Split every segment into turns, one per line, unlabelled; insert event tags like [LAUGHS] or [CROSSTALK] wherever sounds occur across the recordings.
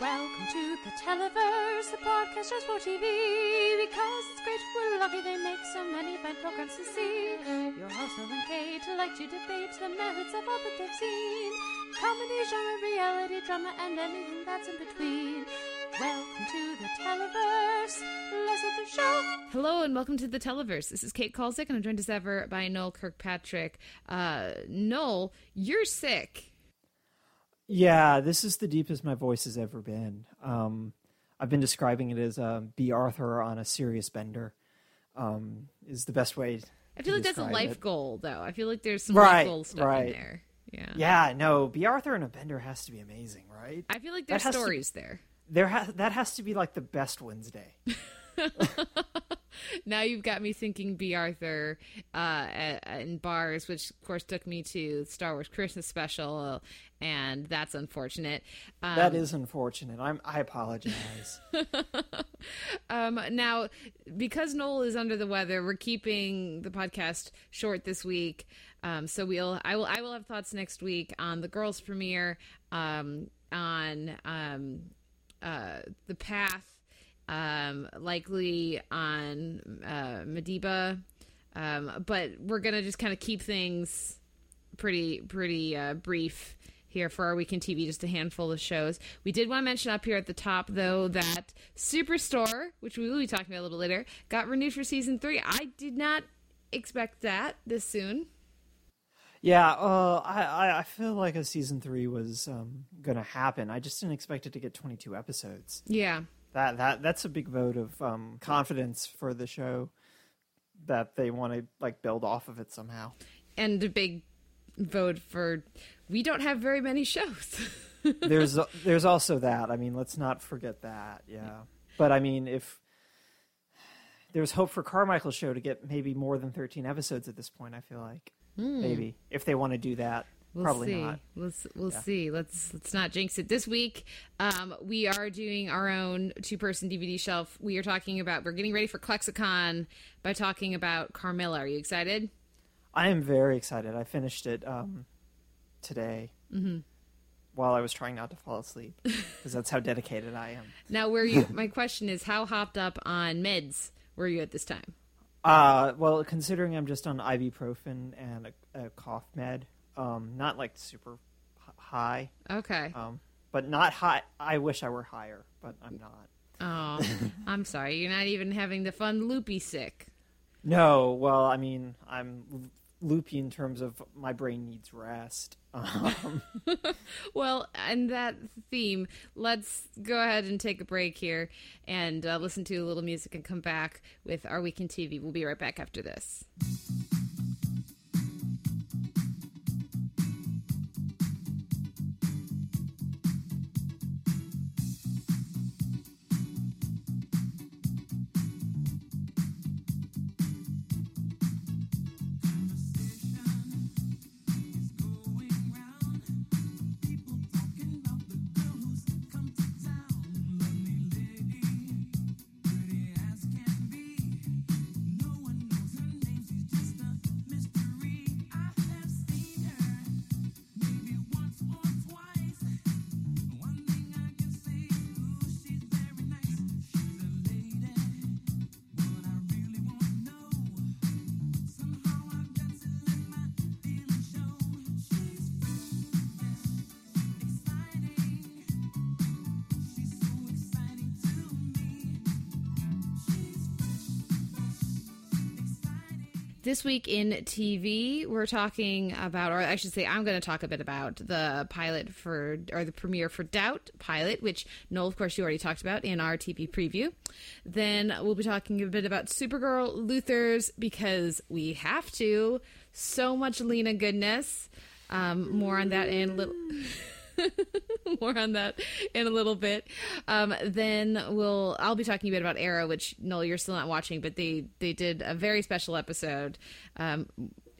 Welcome to the Televerse, the podcast just for TV. Because it's great, we're lucky they make so many fine programs to see. Your host, Noel and Kate, to like to debate the merits of all that they've seen. Comedy, genre, reality, drama, and anything that's in between. Welcome to the Televerse. Let's the show.
Hello and welcome to the Televerse. This is Kate Kulzick, and I'm joined as ever by Noel Kirkpatrick. Uh, Noel, you're sick.
Yeah, this is the deepest my voice has ever been. Um, I've been describing it as uh, Bea Arthur on a serious bender. Um, is the best way.
I feel like that's a life
it.
goal, though. I feel like there's some
Right,
life goal stuff in there. Yeah.
Yeah, no, Bea Arthur on a bender has to be amazing, right?
I feel like there's
has to-
stories there.
There, ha- that has to be like the best Wednesday. [LAUGHS] [LAUGHS]
Now you've got me thinking Bea Arthur uh, at- in bars, which of course took me to Star Wars Christmas special, and that's unfortunate. Um,
that is unfortunate. I'm. I apologize. [LAUGHS]
Um, now, because Noel is under the weather, we're keeping the podcast short this week. Um, so we'll, I will, I will have thoughts next week on the girls' premiere, um, on um, uh, the path, um, likely on uh, Madiba. Um, but we're gonna just kind of keep things pretty pretty uh, brief here for our weekend TV, just a handful of shows. We did want to mention up here at the top, though, that Superstore, which we will be talking about a little later, got renewed for season three. I did not expect that this soon.
Yeah, uh, I, I feel like a season three was um, gonna happen. I just didn't expect it to get 22 episodes.
Yeah.
That that that's a big vote of um, confidence for the show that they want to like build off of it somehow.
And a big vote for we don't have very many shows. [LAUGHS]
There's there's also that. I mean, let's not forget that. Yeah, but I mean, if there's hope for Carmichael's show to get maybe more than 13 episodes at this point, I feel like maybe if they want to do that,
We'll
probably
see.
not.
We'll we'll see. Let's let's not jinx it. This week, um, we are doing our own two person DVD shelf. We are talking about. We're getting ready for ClexaCon by talking about Carmilla. Are you excited?
I am very excited. I finished it um, today while I was trying not to fall asleep because that's how dedicated I am. [LAUGHS]
Now, where you? my question is, how hopped up on meds were you at this time?
Uh, well, considering I'm just on ibuprofen and a, a cough med, um, not like super high,
Okay.
um, but not high. I wish I were higher, but I'm not.
Oh, [LAUGHS] I'm sorry. You're not even having the fun loopy sick.
No, well, I mean, I'm loopy in terms of my brain needs rest. [LAUGHS] Um, [LAUGHS]
Well, and that theme, let's go ahead and take a break here and uh, listen to a little music and come back with our weekend TV. We'll be right back after this. This week in TV, we're talking about, or I should say, I'm going to talk a bit about the pilot for, or the premiere for Doubt pilot, which Noel, of course, you already talked about in our TV preview. Then we'll be talking a bit about Supergirl Luthors because we have to. So much Lena goodness. Um, more on that in a little. [LAUGHS] more on that in a little bit. Um, then we'll I'll be talking a bit about Arrow, which Noel you're still not watching, but they they did a very special episode. Um,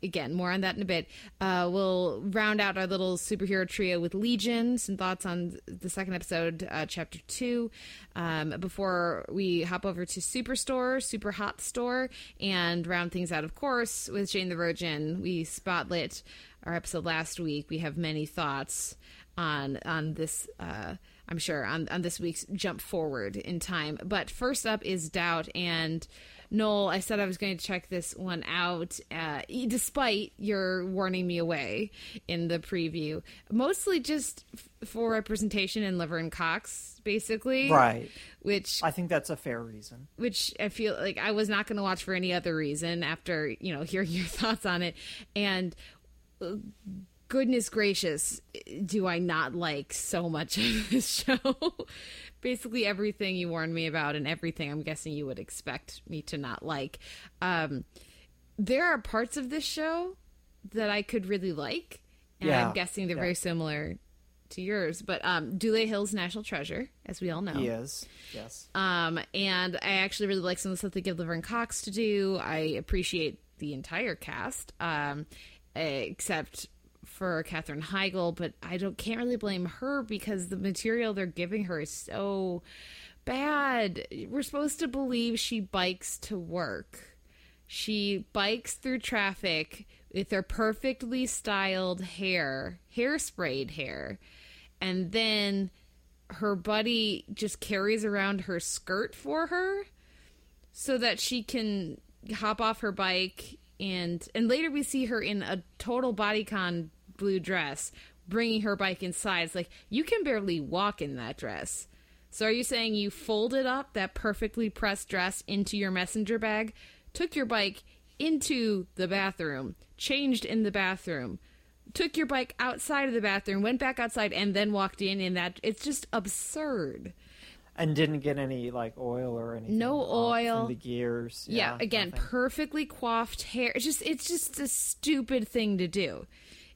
again, more on that in a bit. Uh, we'll round out our little superhero trio with Legion. Some thoughts on the second episode, uh, chapter two. Um, before we hop over to Superstore, Super Hot Store, and round things out, of course, with Jane the Virgin. We spotlit our episode last week. We have many thoughts on on this. Uh, I'm sure on on this week's jump forward in time. But first up is Doubt and. Noel, I said I was going to check this one out, uh, despite your warning me away in the preview. Mostly just f- for representation in Laverne Cox, basically.
Right.
Which
I think that's a fair reason.
which I feel like I was not going to watch for any other reason after you know hearing [LAUGHS] your thoughts on it. And uh, goodness gracious, do I not like so much [LAUGHS] of this show? Basically everything you warned me about and everything I'm guessing you would expect me to not like. Um, there are parts of this show that I could really like, and
Yeah.
I'm guessing they're
Yeah.
very similar to yours. But um, Dule Hill's National Treasure, as we all know.
He is. Yes.
Um, and I actually really like some of the stuff they give Laverne Cox to do. I appreciate the entire cast, um, except for Katherine Heigl, but I don't can't really blame her because the material they're giving her is so bad. We're supposed to believe she bikes to work. She bikes through traffic with her perfectly styled hair, hairsprayed hair, and then her buddy just carries around her skirt for her so that she can hop off her bike and and later we see her in a total bodycon blue dress bringing her bike inside it's like you can barely walk in that dress so are you saying you folded up that perfectly pressed dress into your messenger bag took your bike into the bathroom changed in the bathroom took your bike outside of the bathroom went back outside and then walked in in that it's just absurd
And didn't get any like oil or anything.
No oil.
the gears.
yeah, again
nothing.
perfectly coiffed hair it's just it's just a stupid thing to do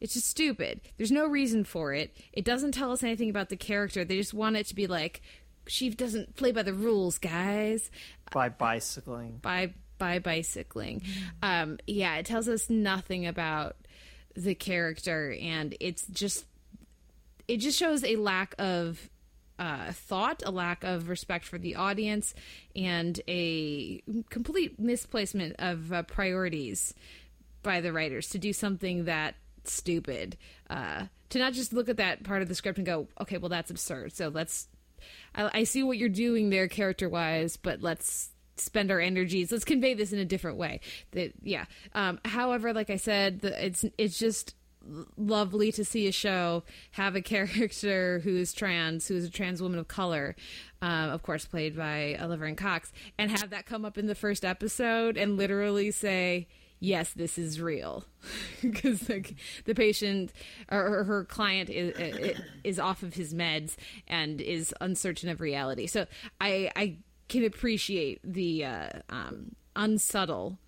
it's just stupid. There's no reason for it. It doesn't tell us anything about the character. They just want it to be like she doesn't play by the rules guys.
By bicycling.
by by bicycling. Um yeah it tells us nothing about the character and it's just it just shows a lack of uh, thought, a lack of respect for the audience, and a complete misplacement of uh, priorities by the writers to do something that stupid. Uh, to not just look at that part of the script and go, okay, well, that's absurd. So let's. I, I see what you're doing there, character wise, but let's spend our energies. Let's convey this in a different way. That yeah. Um, however, like I said, the, it's it's just lovely to see a show have a character who's trans, who's a trans woman of color, um, of course, played by Laverne Cox, and have that come up in the first episode and literally say, "Yes, this is real," [LAUGHS] because like the patient or, her client is is off of his meds and is uncertain of reality. So I I can appreciate the uh, um, unsubtle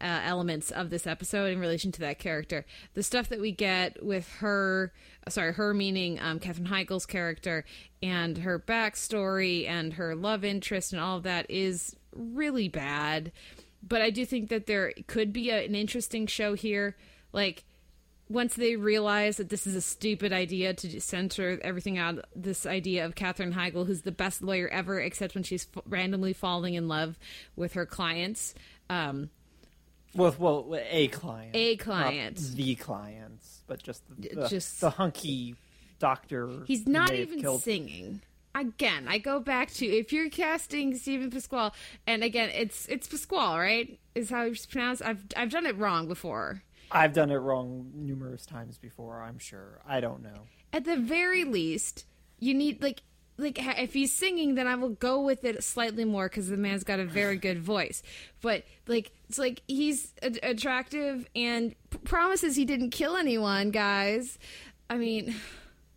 uh, elements of this episode in relation to that character. The stuff that we get with her, sorry, her meaning um, Katherine Heigl's character and her backstory and her love interest and all of that is really bad. But I do think that there could be a, an interesting show here. Like, once they realize that this is a stupid idea to center everything out, this idea of Katherine Heigl, who's the best lawyer ever, except when she's f- randomly falling in love with her clients. Um,
With well, a client.
A
Not
client.
the clients, but just the, the,
Just-
the hunky doctor.
He's not even
killed-
singing. Again, I go back to if you're casting Steven Pasquale, and again, it's it's Pasquale, right? Is how it's pronounced. I've I've done it wrong before.
I've done it wrong numerous times before. I'm sure. I don't know.
At the very least, you need like like if he's singing, then I will go with it slightly more because the man's got a very [LAUGHS] good voice. But like it's like he's a- attractive and p- promises he didn't kill anyone, guys. I mean,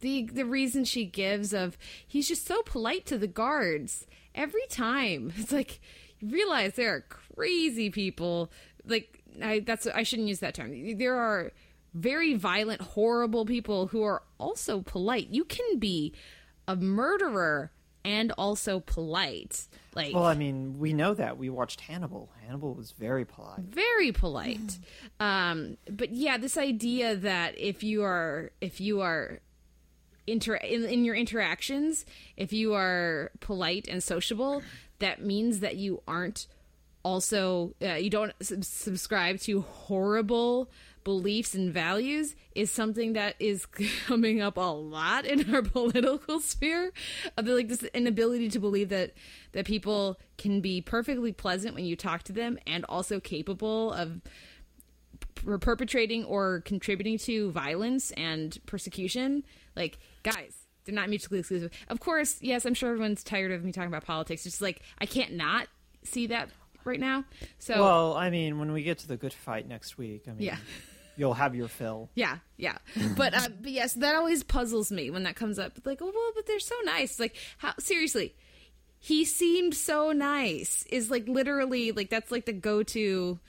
the the reason she gives of he's just so polite to the guards every time. [LAUGHS] It's like you realize there are crazy people. Like I that's I shouldn't use that term. There are very violent, horrible people who are also polite. You can be a murderer and also polite. Like
Well, I mean, we know that. We watched Hannibal. Hannibal was very polite.
very polite. [SIGHS] Um, but yeah, this idea that if you are if you are inter in, in your interactions, if you are polite and sociable, that means that you aren't also uh, you don't sub- subscribe to horrible beliefs and values is something that is [LAUGHS] coming up a lot in our [LAUGHS] political sphere. Of like this inability to believe that that people can be perfectly pleasant when you talk to them and also capable of per- perpetrating or contributing to violence and persecution. Like, guys, they're not mutually exclusive. Of course, yes, I'm sure everyone's tired of me talking about politics. It's just like I can't not see that right now. So
Well, I mean, when we get to the good fight next week, I mean,
Yeah. [LAUGHS]
you'll have your fill.
Yeah, yeah, [LAUGHS] but uh, but yes, that always puzzles me when that comes up. Like, oh well, but they're so nice. Like, how seriously? He seemed so nice. Is like literally like that's like the go to.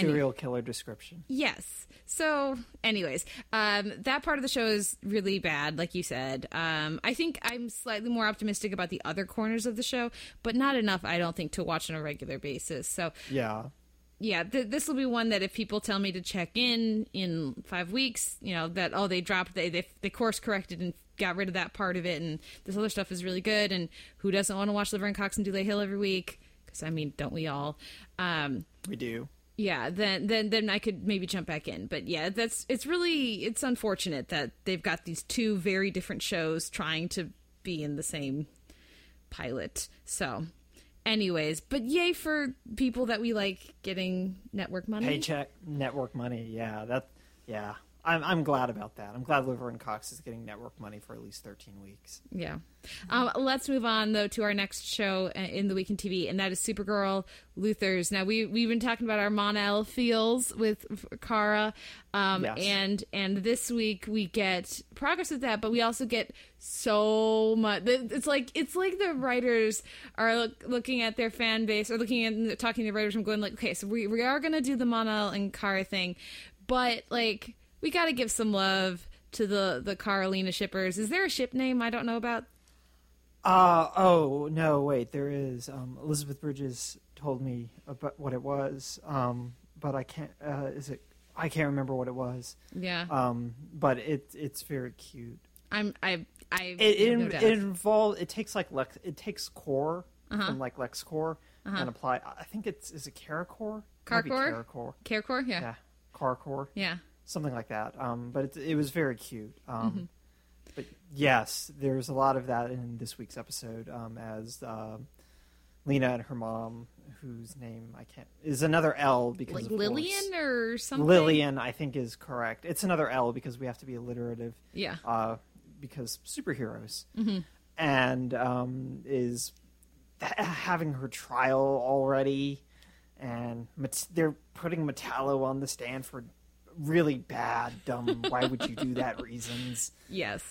Serial killer description.
Yes. So, anyways, um, that part of the show is really bad, like you said. Um, I think I'm slightly more optimistic about the other corners of the show, but not enough, I don't think, to watch on a regular basis. So,
Yeah.
yeah, th- this will be one that if people tell me to check in in five weeks, you know that oh they dropped they they, they course corrected and got rid of that part of it, and this other stuff is really good. And who doesn't want to watch Laverne Cox and Dule Hill every week? Because I mean, don't we all? Um,
We do.
Yeah, then then then I could maybe jump back in. But yeah, that's it's really it's unfortunate that they've got these two very different shows trying to be in the same pilot. So, anyways, but yay for people that we like getting network money.
Paycheck, network money. Yeah, that. Yeah, I'm I'm glad about that. I'm glad Laverne Cox is getting network money for at least 13 weeks.
Yeah. Um, let's move on though to our next show uh, in the week in TV, and that is Supergirl Luthors. Now we we've been talking about our Mon-El feels with Kara, um,
Yes.
and and this week we get progress with that, but we also get so much. It's like it's like the writers are look, looking at their fan base or looking at talking to the writers and going like, okay, so we we are gonna do the Mon-El and Kara thing, but like we got to give some love to the the Carolina shippers. Is there a ship name I don't know about?
Uh oh no wait there is. Um, Elizabeth Bridges told me about what it was um, but I can't uh, is it I can't remember what it was.
Yeah,
um, but it it's very cute.
I'm I I
it it,
no
it involves it takes like Lex it takes core
Uh-huh.
from like LexCorp and apply I think it's is it CaraCore?
Carcore?
CaraCore.
Carecore, yeah.
yeah. CarCore.
Yeah,
something like that. Um, but it, it was very cute. Um,
Mm-hmm.
But yes, there's a lot of that in this week's episode. Um, as uh, Lena and her mom, whose name I can't is another L because
like
of course-
Lillian or something.
Lillian, I think is correct. It's another L because we have to be alliterative.
Yeah,
Uh, because superheroes,
Mm-hmm.
and um, is having her trial already, and they're putting Metallo on the stand for really bad, dumb. why would you do that? Reasons [LAUGHS]
yes,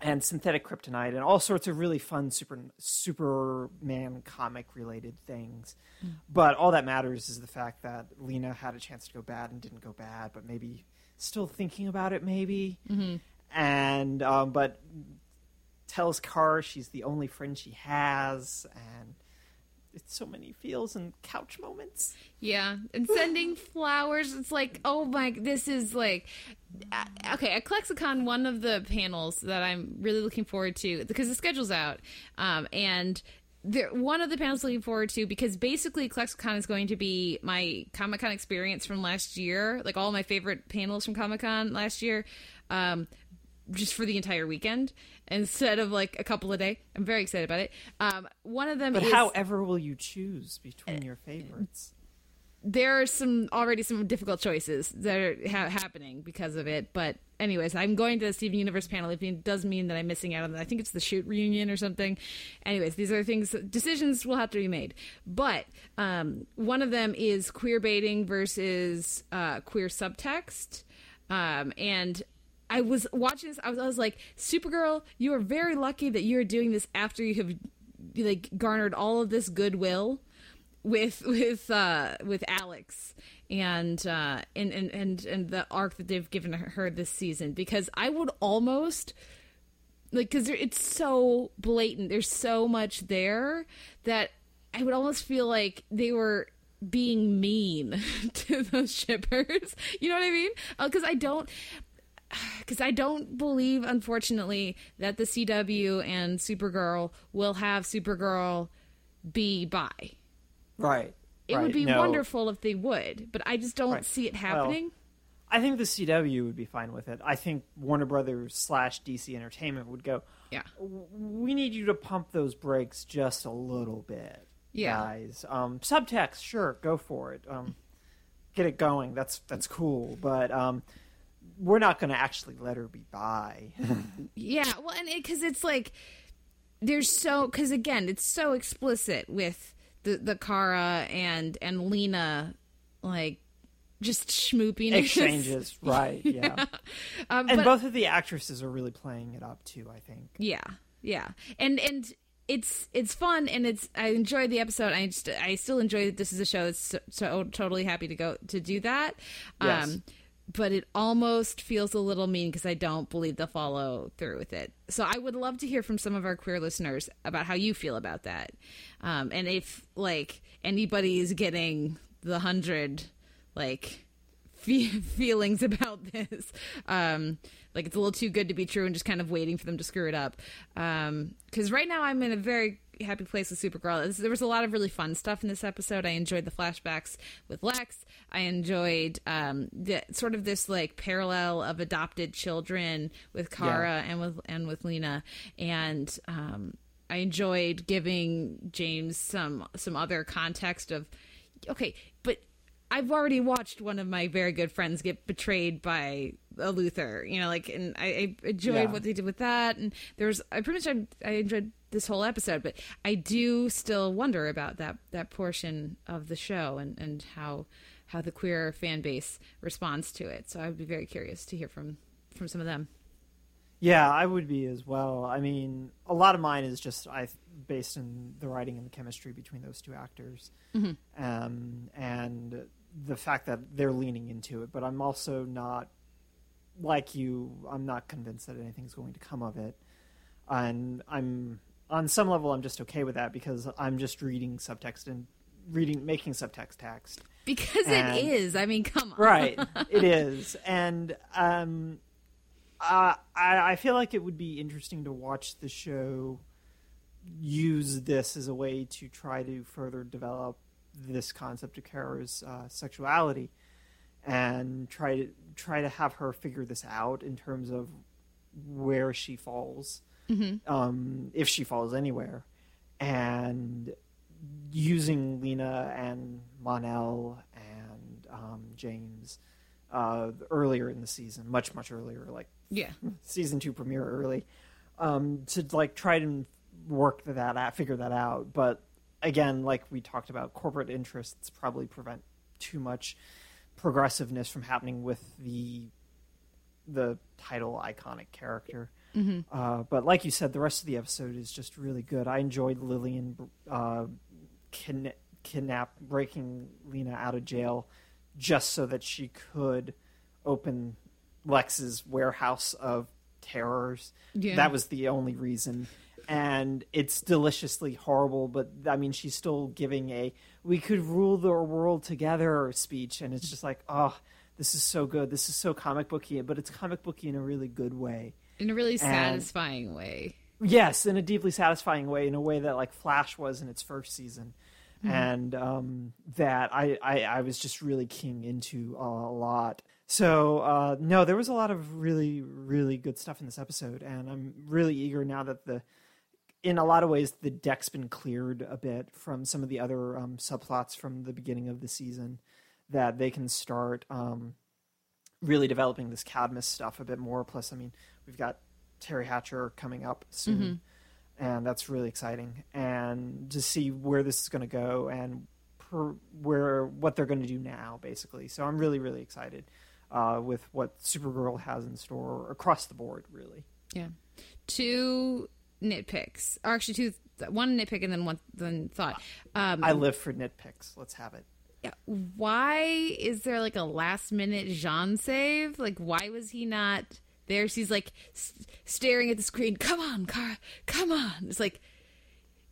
and synthetic kryptonite and all sorts of really fun super Superman comic related things. But all that matters is the fact that Lena had a chance to go bad and didn't go bad, but maybe still thinking about it, maybe. And um, but tells Kara she's the only friend she has, and it's so many feels and couch moments.
yeah. And sending [LAUGHS] flowers. It's like, oh my, this is like, uh, okay. At ClexaCon, one of the panels that I'm really looking forward to because the schedule's out, um, and. There, one of the panels looking forward to because basically ClexaCon is going to be my Comic Con experience from last year, like all my favorite panels from Comic Con last year. Um, just for the entire weekend instead of like a couple a day. I'm very excited about it. Um, one of them
But
is
however will you choose between your favorites?
there are some already some difficult choices that are ha- happening because of it. But anyways, I'm going to the Steven Universe panel. If it does mean that I'm missing out on that, I think it's the shoot reunion or something. Anyways, these are things decisions will have to be made. But um, one of them is queer baiting versus uh, queer subtext, um, and. I was watching this. I was, I was like, Supergirl, you are very lucky that you are doing this after you have like garnered all of this goodwill with with uh with Alex and uh and and and, and the arc that they've given her this season because I would almost like because it's so blatant there's so much there that I would almost feel like they were being mean [LAUGHS] to those shippers you know what I mean because I don't [SIGHS] because I don't believe, unfortunately, that the CW and Supergirl will have Supergirl be bi.
Right.
It
right.
would be
No.
wonderful if they would, but I just don't
Right.
see it
Well,
happening.
I think the CW would be fine with it. I think Warner Brothers slash DC Entertainment would go.
Yeah.
We need you to pump those brakes just a little bit,
Yeah.
guys. Um, subtext, sure, go for it. Um, get it going. That's that's cool, but um, we're not going to actually let her be by. [LAUGHS]
Yeah, well, and because it's like there's so because again, it's so explicit with the the Kara and and Lena like just schmooping
Exchanges, [LAUGHS] right? Yeah.
um,
And
but-
both of the actresses are really playing it up too. I think.
Yeah, yeah, and and it's it's fun and it's I enjoyed the episode. I just I still enjoy that this is a show that's so, so totally happy to go to do that.
Yes.
Um, but it almost feels a little mean because I don't believe they'll follow through with it. So I would love to hear from some of our queer listeners about how you feel about that, um, and if like anybody is getting the hundred like fe- [LAUGHS] feelings about this. Um, like it's a little too good to be true, and just kind of waiting for them to screw it up. Because right now I'm in a very happy place with Supergirl. There was a lot of really fun stuff in this episode. I enjoyed the flashbacks with Lex. I enjoyed um, the sort of this like parallel of adopted children with Kara and with and with Lena, and um, I enjoyed giving James some some other context of okay, but I've already watched one of my very good friends get betrayed by a Luthor, you know, like, and I, I enjoyed
Yeah.
what they did with that. And there's, I pretty much, I, I enjoyed this whole episode, but I do still wonder about that, that portion of the show and, and how, how the queer fan base responds to it. So I'd be very curious to hear from, from some of them.
Yeah, I would be as well. I mean, a lot of mine is just I based in the writing and the chemistry between those two actors, um, and the fact that they're leaning into it. But I'm also not like you. I'm not convinced that anything's going to come of it, and I'm on some level I'm just okay with that because I'm just reading subtext and reading making subtext text.
Because
And-
it is. I mean, come on.
right [LAUGHS] it is and um uh, I, I feel like it would be interesting to watch the show use this as a way to try to further develop this concept of Kara's uh, sexuality and try to try to have her figure this out in terms of where she falls um, if she falls anywhere and using Lena and Mon-El and um, James uh, earlier in the season, much much earlier, like
Yeah. [LAUGHS]
season two premiere early, um, to like try to work that out, figure that out. But again, like we talked about, corporate interests probably prevent too much progressiveness from happening with the the title iconic character. Uh, but like you said, the rest of the episode is just really good. I enjoyed Lillian uh, kidna- kidnap breaking Lena out of jail just so that she could open Lex's warehouse of terrors.
Yeah.
That was the only reason. And it's deliciously horrible, but I mean, she's still giving a "we could rule the world together" speech, and it's just like, oh, this is so good. This is so comic booky, but it's comic booky in a really good way.
In a really satisfying way.
Yes, in a deeply satisfying way, in a way that like Flash was in its first season, and um, that I, I I was just really keying into a lot. So uh, no, there was a lot of really really good stuff in this episode, and I'm really eager now that the in a lot of ways the deck's been cleared a bit from some of the other um, subplots from the beginning of the season that they can start um, really developing this Cadmus stuff a bit more. Plus, I mean, we've got Teri Hatcher coming up soon, and that's really exciting. And to see where this is going to go and per, where what they're going to do now, basically. So I'm really really excited uh, with what Supergirl has in store across the board. Really,
Yeah. Two nitpicks, or actually two, one nitpick and then one then thought. Um,
I live for nitpicks. Let's have it.
Yeah, why is there like a last minute Jean save? Like, why was he not there? She's like s- staring at the screen. Come on, Kara, come on. It's like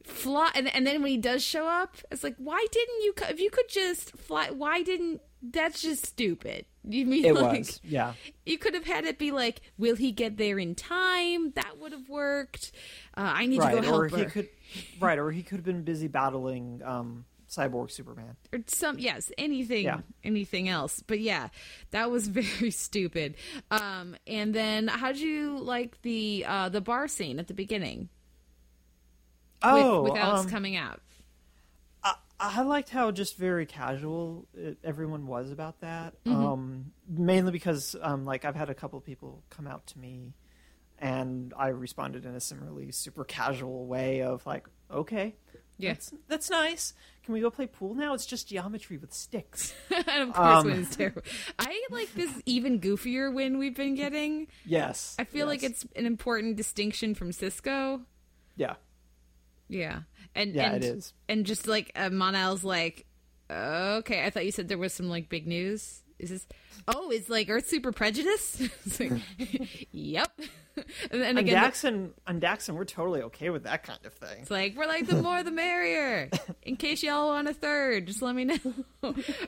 fly, and and then when he does show up, it's like, why didn't you? co- If you could just fly, why didn't? That's just stupid. You mean
It
like,
was, yeah.
You could have had it be like, will he get there in time? That would have worked. Uh, I need
right
to go
or
help
he could right or he could have been busy battling um cyborg Superman.
or some yes anything
Yeah.
anything else but yeah that was [LAUGHS] very stupid um and then how'd you like the uh the bar scene at the beginning
Oh,
with, with Alex
um,
coming out
I, I liked how just very casual it, everyone was about that. Um, mainly because, um, like, I've had a couple of people come out to me, and I responded in a similarly super casual way of like, "Okay,
Yeah.
that's, that's nice. Can we go play pool now? It's just geometry with sticks."
and [LAUGHS] of course
Um,
when it's terrible i like this even goofier win we've been getting
yes,
i feel like it's an important distinction from cisco
yeah,
yeah and
yeah,
and,
it is.
and just like uh, Mon-El's like okay i thought you said there was some like big news is this oh is like earth super prejudice? [LAUGHS] Like, [LAUGHS] yep. [LAUGHS] And
On
again
Daxam, on Daxam, we're totally okay with that kind of thing.
it's like we're like the more the merrier. In case y'all want a third just let me know.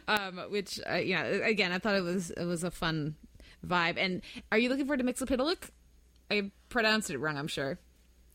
Um which uh, yeah again i thought it was it was a fun vibe. And are you looking forward to Mxyzptlk i pronounced it wrong i'm sure.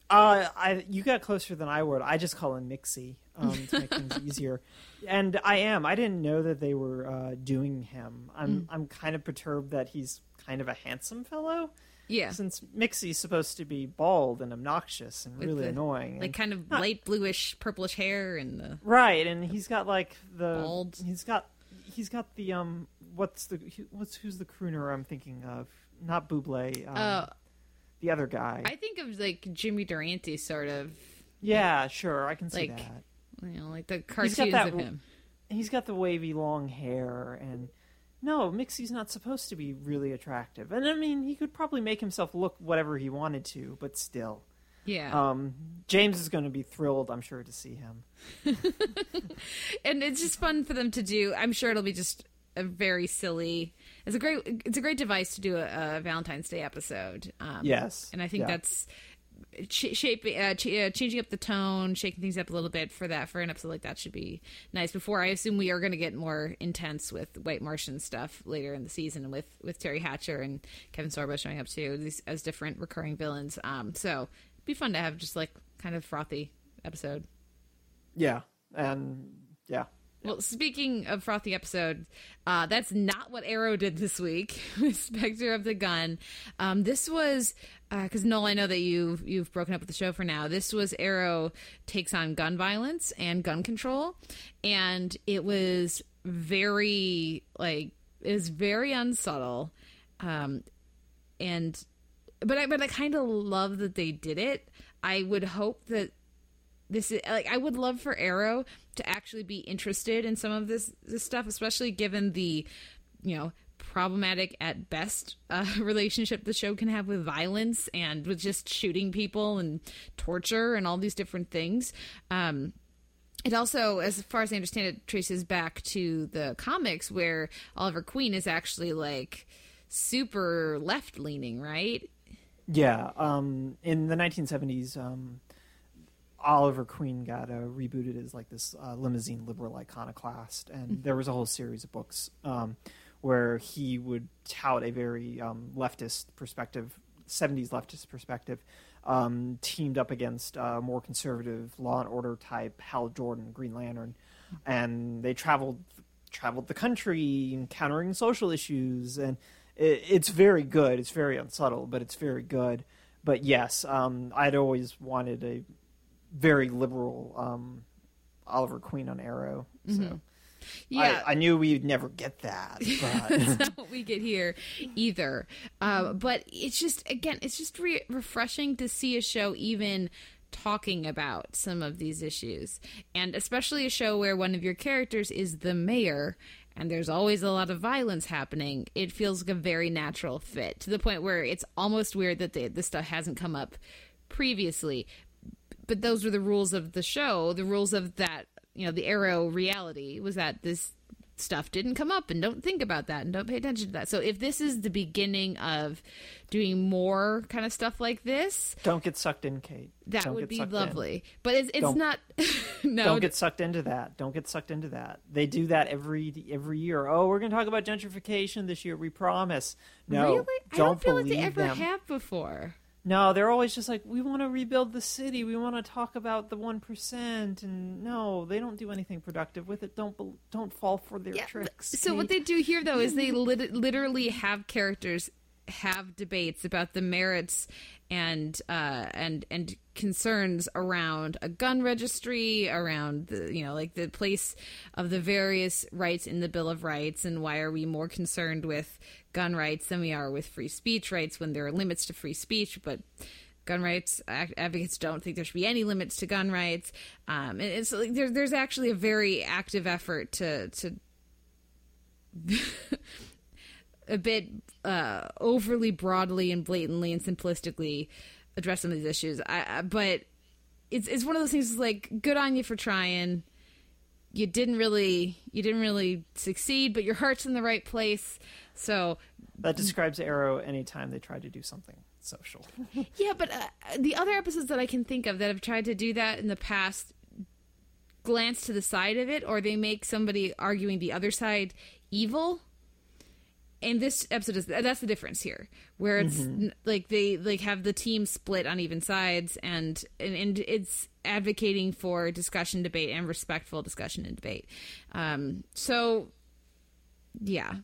Uh, I you got closer than I would. I just call him Mixie um, to make things [LAUGHS] easier, and I am. I didn't know that they were uh, doing him. I'm
Mm.
I'm kind of perturbed that he's kind of a handsome fellow,
yeah
since Mixie's supposed to be bald and obnoxious and
With
really
the-
annoying.
like
and-
kind of light bluish purplish hair and the
right, and he's got like the
Bald.
he's got he's got the um what's the what's who's the crooner I'm thinking of? Not Buble. Um,
uh
the other guy.
i think of like jimmy durante sort of
yeah, sure, I can see
Like,
that.
You know like the
He's
cartoons
that
of him
he's got the wavy long hair and no mixie's not supposed to be really attractive and i mean he could probably make himself look whatever he wanted to but still
yeah
um james is going to be thrilled i'm sure to see him [LAUGHS]
and it's just fun for them to do. I'm sure it'll be just a very silly. It's a great. It's a great device to do a, a Valentine's Day episode. Um,
Yes,
and I think
yeah.
that's shaping, uh, uh, changing up the tone, shaking things up a little bit for that for an episode like that should be nice. Before I assume we are going to get more intense with White Martian stuff later in the season with with Teri Hatcher and Kevin Sorbo showing up too these, as different recurring villains. Um, so it'd be fun to have just like kind of frothy episode.
yeah and yeah
Well, speaking of frothy episode, uh, that's not what Arrow did this week [LAUGHS] Spectre of the Gun. Um, this was because Noel, I know that you've you've broken up with the show for now. This was Arrow takes on gun violence and gun control, and it was very like it was very unsubtle, um, and but I but I kind of love that they did it. I would hope that this is like I would love for Arrow to actually be interested in some of this this stuff, especially given the you know problematic at best uh, [LAUGHS] relationship the show can have with violence and with just shooting people and torture and all these different things. Um, it also, as far as I understand it, traces back to the comics where Oliver Queen is actually like super left leaning, right?
yeah um in the 1970s um Oliver Queen got uh, rebooted as like this uh, limousine liberal iconoclast, and there was a whole series of books um, where he would tout a very um, leftist perspective, '70s leftist perspective, um, teamed up against uh, more conservative Law and Order type Hal Jordan, Green Lantern, and they traveled traveled the country encountering social issues, and it, it's very good. It's very unsubtle, but it's very good. But yes, um, I'd always wanted a very liberal um, Oliver Queen on Arrow. So
Yeah,
I, I knew we'd never get that. [LAUGHS] But
what we get here either. Uh, but it's just again, it's just re- refreshing to see a show even talking about some of these issues, and especially a show where one of your characters is the mayor. And there's always a lot of violence happening. It feels like a very natural fit to the point where it's almost weird that the, this stuff hasn't come up previously. But those were the rules of the show. The rules of that, you know, the Arrow reality was that this stuff didn't come up and don't think about that and don't pay attention to that. So if this is the beginning of doing more kind of stuff like this,
don't get sucked in, Kate.
that
Don't
would be
sucked in.
lovely. But it's it's
Don't-
not [LAUGHS] no
Don't get sucked into that. Don't get sucked into that. They do that every every year. Oh, we're going to talk about gentrification this year. We promise. No,
really. I don't feel like they ever
them.
have before.
No, they're always just like, we want to rebuild the city. We want to talk about the one percent, and no, they don't do anything productive with it. Don't don't fall for their
Yeah,
tricks.
So what they do here, though, is they [LAUGHS] lit- literally have characters have debates about the merits and uh, and and concerns around a gun registry, around the you know like the place of the various rights in the Bill of Rights, and why are we more concerned with gun rights than we are with free speech rights when there are limits to free speech, but gun rights advocates don't think there should be any limits to gun rights. Um, and it's like there, there's actually a very active effort to to [LAUGHS] a bit uh, overly broadly and blatantly and simplistically address some of these issues. I, I, but it's it's one of those things. Like good on you for trying. You didn't really you didn't really succeed, but your heart's in the right place. So
that describes Arrow anytime they try to do something social. [LAUGHS]
yeah, but uh, the other episodes that I can think of that have tried to do that in the past glance to the side of it, or they make somebody arguing the other side evil. And this episode is that's the difference here, where it's n like they like have the team split on even sides, and, and and it's advocating for discussion, debate, and respectful discussion and debate. Um, so, yeah,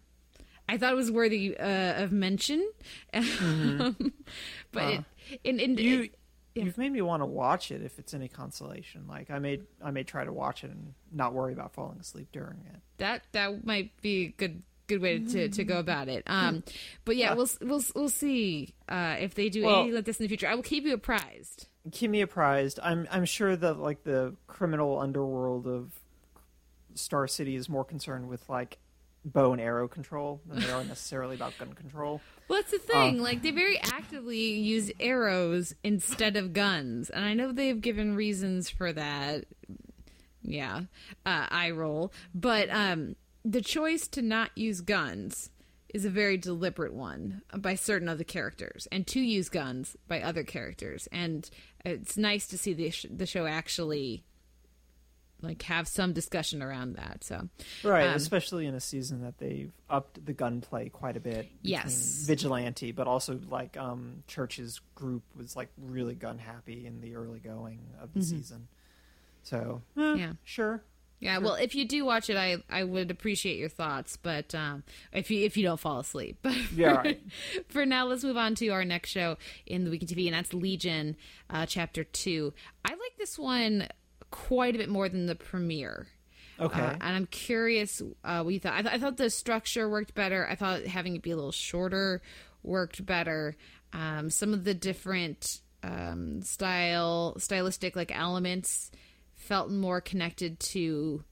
I thought it was worthy uh, of mention, [LAUGHS] but it, in, in,
you
it- yeah.
you've made me want to watch it if it's any consolation. Like I may I may try to watch it and not worry about falling asleep during it.
that that might be a good good way to, to go about it. Um, but yeah, we'll we'll we'll see uh, if they do
Well-
anything like this in the future. I will keep you apprised.
Keep me apprised. I'm I'm sure that like the criminal underworld of Star City is more concerned with like bow and arrow control than they are necessarily about gun control. [LAUGHS]
Well, that's the thing. like they very actively use arrows instead of guns, and I know they've given reasons for that. Yeah, uh, I roll. But um, the choice to not use guns is a very deliberate one by certain other characters, and to use guns by other characters. And it's nice to see the sh- the show actually like have some discussion around that. So
Right,
Um,
especially in a season that they've upped the gunplay quite a bit.
Yes.
vigilante, but also like um, Church's group was like really gun happy in the early going of the season. So eh,
Mm-hmm. Yeah.
sure.
Yeah, well, if you do watch it, I I would appreciate your thoughts. But um, if you if you don't fall asleep, [LAUGHS] but
Yeah, right.
for now, let's move on to our next show in the weekend TV, and that's Legion, uh, Chapter Two. I like this one quite a bit more than the premiere.
Okay.
Uh, and I'm curious uh, what you thought. I, th- I thought the structure worked better. I thought having it be a little shorter worked better. Um, some of the different um, style, stylistic like elements felt more connected to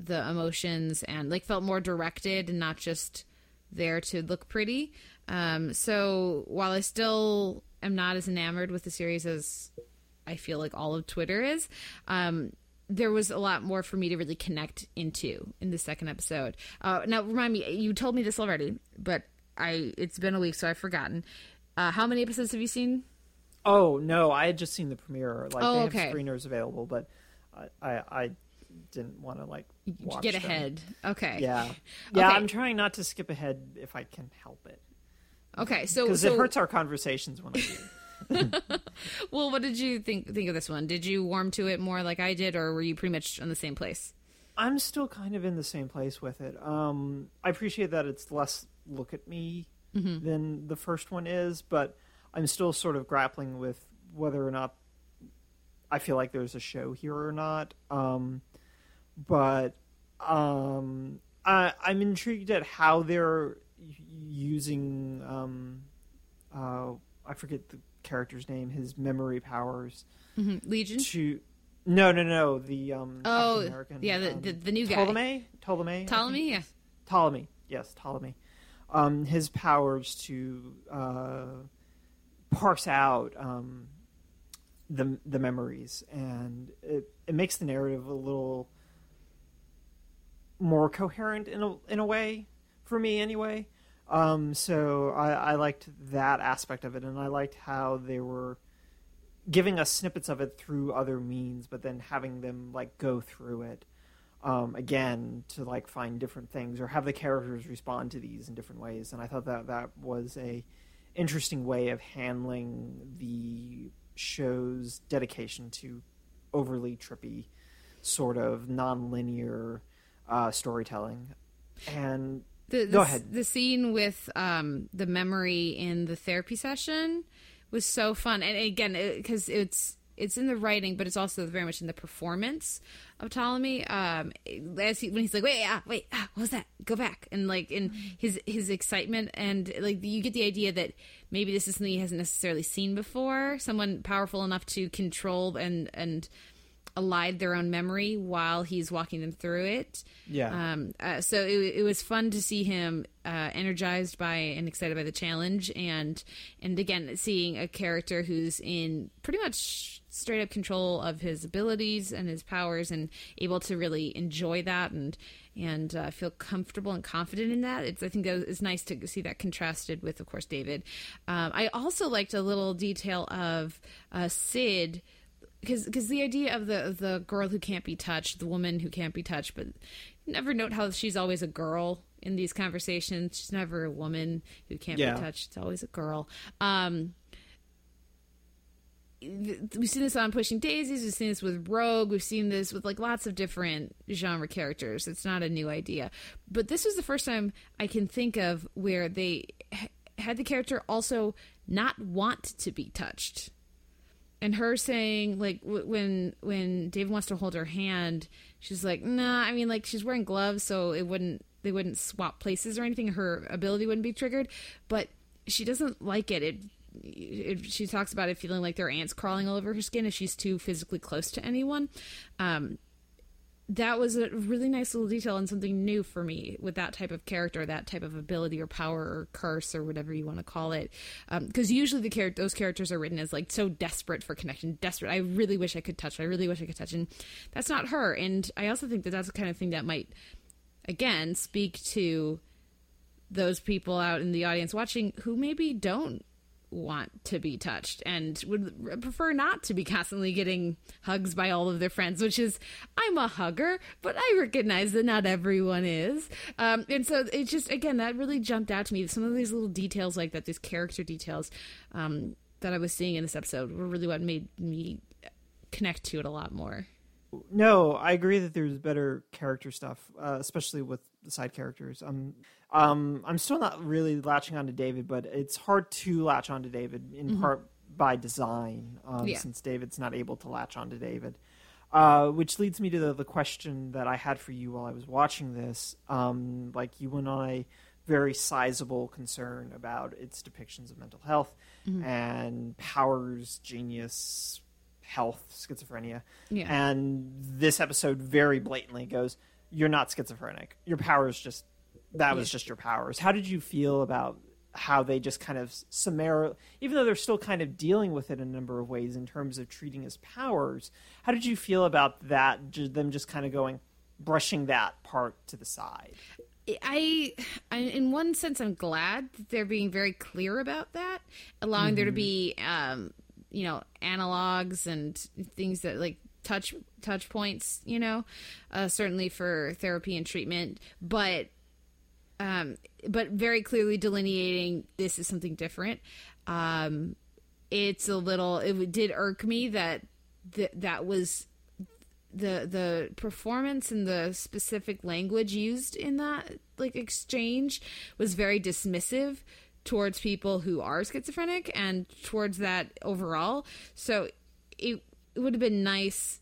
the emotions and like felt more directed and not just there to look pretty. Um, so while I still am not as enamored with the series as I feel like all of Twitter is, um, there was a lot more for me to really connect into in the second episode. Uh, now, remind me, you told me this already, but I it's been a week, so I've forgotten. Uh, how many episodes have you seen?
oh no, I had just seen the premiere. Like
Oh,
they
okay.
have screeners available, but I I, I didn't want to like watch
Get
them.
ahead. Okay.
Yeah, [LAUGHS] yeah.
Okay.
I'm trying not to skip ahead if I can help it
Okay. So,
because
so
it hurts our conversations when I do. [LAUGHS] [LAUGHS]
well, what did you think think of this one? Did you warm to it more like I did, or were you pretty much on the same place?
I'm still kind of in the same place with it. Um, I appreciate that it's less look at me than the first one is, but I'm still sort of grappling with whether or not I feel like there's a show here or not. Um, but um, I, I'm intrigued at how they're using. Um, uh, I forget the character's name. His memory powers
hmm Legion.
to. No, no, no. The um,
Oh,
African-American,
yeah, the,
um,
the the new guy.
Ptonomy? Ptonomy?
Ptonomy. Yeah.
Ptonomy. Yes, Ptonomy. Um, his powers to uh, parse out um, the the memories, and it it makes the narrative a little more coherent in a in a way for me anyway. Um, so I, I liked that aspect of it, and I liked how they were giving us snippets of it through other means, but then having them like go through it um, again to like find different things or have the characters respond to these in different ways. And I thought that that was a interesting way of handling the show's dedication to overly trippy, sort of non-linear uh, storytelling. And
The, the,
Go ahead.
The scene with um, the memory in the therapy session was so fun, and again, because it's it's in the writing, but it's also very much in the performance of Ptonomy. Um, as he, when he's like, "Wait, ah, wait, ah, what was that? Go back!" and like, in his his excitement, and like, you get the idea that maybe this is something he hasn't necessarily seen before. Someone powerful enough to control and and elide their own memory while he's walking them through it.
Yeah.
Um, uh, so it, it was fun to see him uh, energized by and excited by the challenge, and and again seeing a character who's in pretty much straight up control of his abilities and his powers, and able to really enjoy that and and uh, feel comfortable and confident in that. It's I think that it's nice to see that contrasted with, of course, David. Um, I also liked a little detail of uh, Syd because because the idea of the the girl who can't be touched, the woman who can't be touched, but you never note how she's always a girl in these conversations. She's never a woman who can't
Yeah.
be touched. It's always a girl. Um, we've seen this on Pushing Daisies. We've seen this with Rogue. We've seen this with like lots of different genre characters. It's not a new idea, but this was the first time I can think of where they had the character also not want to be touched and her saying like w- when when David wants to hold her hand, she's like, nah. I mean, like she's wearing gloves, so it wouldn't they wouldn't swap places or anything. Her ability wouldn't be triggered, but she doesn't like it. It, it she talks about it feeling like there are ants crawling all over her skin if she's too physically close to anyone. Um, that was a really nice little detail and something new for me with that type of character, that type of ability or power or curse or whatever you want to call it. Um, because usually the character, those characters are written as like so desperate for connection, desperate. I really wish I could touch. I really wish I could touch, and that's not her. And I also think that that's the kind of thing that might, again, speak to those people out in the audience watching who maybe don't want to be touched and would prefer not to be constantly getting hugs by all of their friends which is i'm a hugger but i recognize that not everyone is. Um, and so it just again that really jumped out to me. Some of these little details like that these character details um, that i was seeing in this episode were really what made me connect to it a lot more
No, I agree that there's better character stuff, uh, especially with the side characters. Um, um, I'm still not really latching on to David, but it's hard to latch on to David in part by design, um,
Yeah.
since David's not able to latch on to David. Uh, which leads me to the, the question that I had for you while I was watching this. Um, like you went on a very sizable concern about its depictions of mental health and powers, genius, health, schizophrenia.
Yeah.
And this episode very blatantly goes, "You're not schizophrenic. Your powers just that was just your powers." How did you feel about how they just kind of summary, even though they're still kind of dealing with it in a number of ways in terms of treating his powers? How did you feel about that? Them just kind of going, brushing that part to the side.
I, I, in one sense, I'm glad that they're being very clear about that, allowing there to be, um, you know, analogs and things that like touch touch points, you know, uh, certainly for therapy and treatment, but, um, but very clearly delineating this is something different. Um, it's a little. It did irk me that th- that was the the performance and the specific language used in that like exchange was very dismissive towards people who are schizophrenic and towards that overall. So it, it would have been nice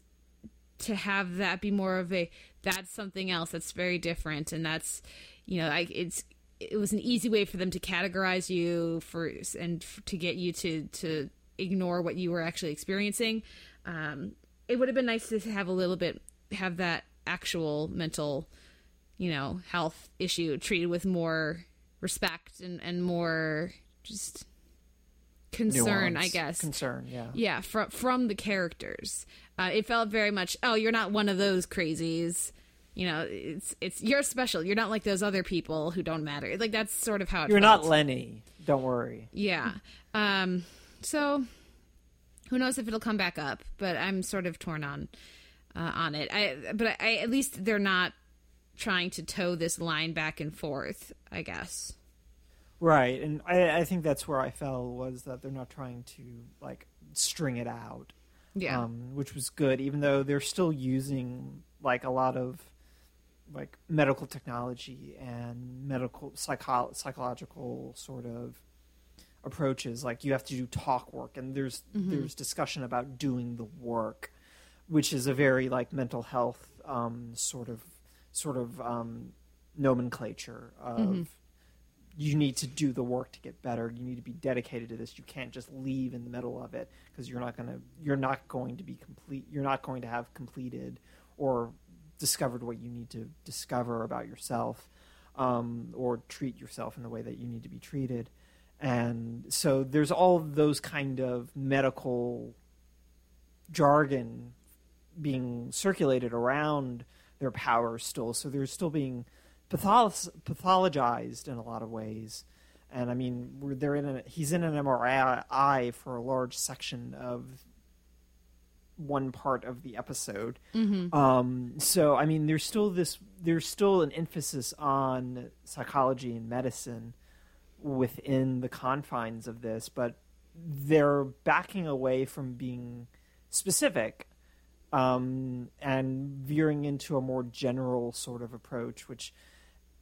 to have that be more of a that's something else that's very different. And that's you know I, it's it was an easy way for them to categorize you for and to get you to to ignore what you were actually experiencing. Um it would have been nice to have a little bit have that actual mental you know health issue treated with more respect and and more just concern i guess
Concern, yeah.
yeah from from the characters uh, it felt very much oh you're not one of those crazies you know it's it's you're special you're not like those other people who don't matter like that's sort of how it
You're
felt.
not Lenny. Don't worry.
yeah um so who knows if it'll come back up but i'm sort of torn on uh, on it i but I at least they're not trying to toe this line back and forth i guess
Right, and I, I think that's where I fell was that they're not trying to like string it out,
Yeah.
um, which was good. Even though they're still using like a lot of like medical technology and medical psycho- psychological sort of approaches. Like you have to do talk work, and there's there's discussion about doing the work, which is a very like mental health um, sort of sort of um, nomenclature of you need to do the work to get better. You need to be dedicated to this. You can't just leave in the middle of it because you're not gonna you're not going to be complete. You're not going to have completed or discovered what you need to discover about yourself, um, or treat yourself in the way that you need to be treated. And so there's all those kind of medical jargon being circulated around their power still. So they're still being patholo- pathologized in a lot of ways. And I mean, we're, they're in a, he's in an MRI for a large section of one part of the episode. Um, so I mean, there's still this, there's still an emphasis on psychology and medicine within the confines of this, but they're backing away from being specific um, and veering into a more general sort of approach, which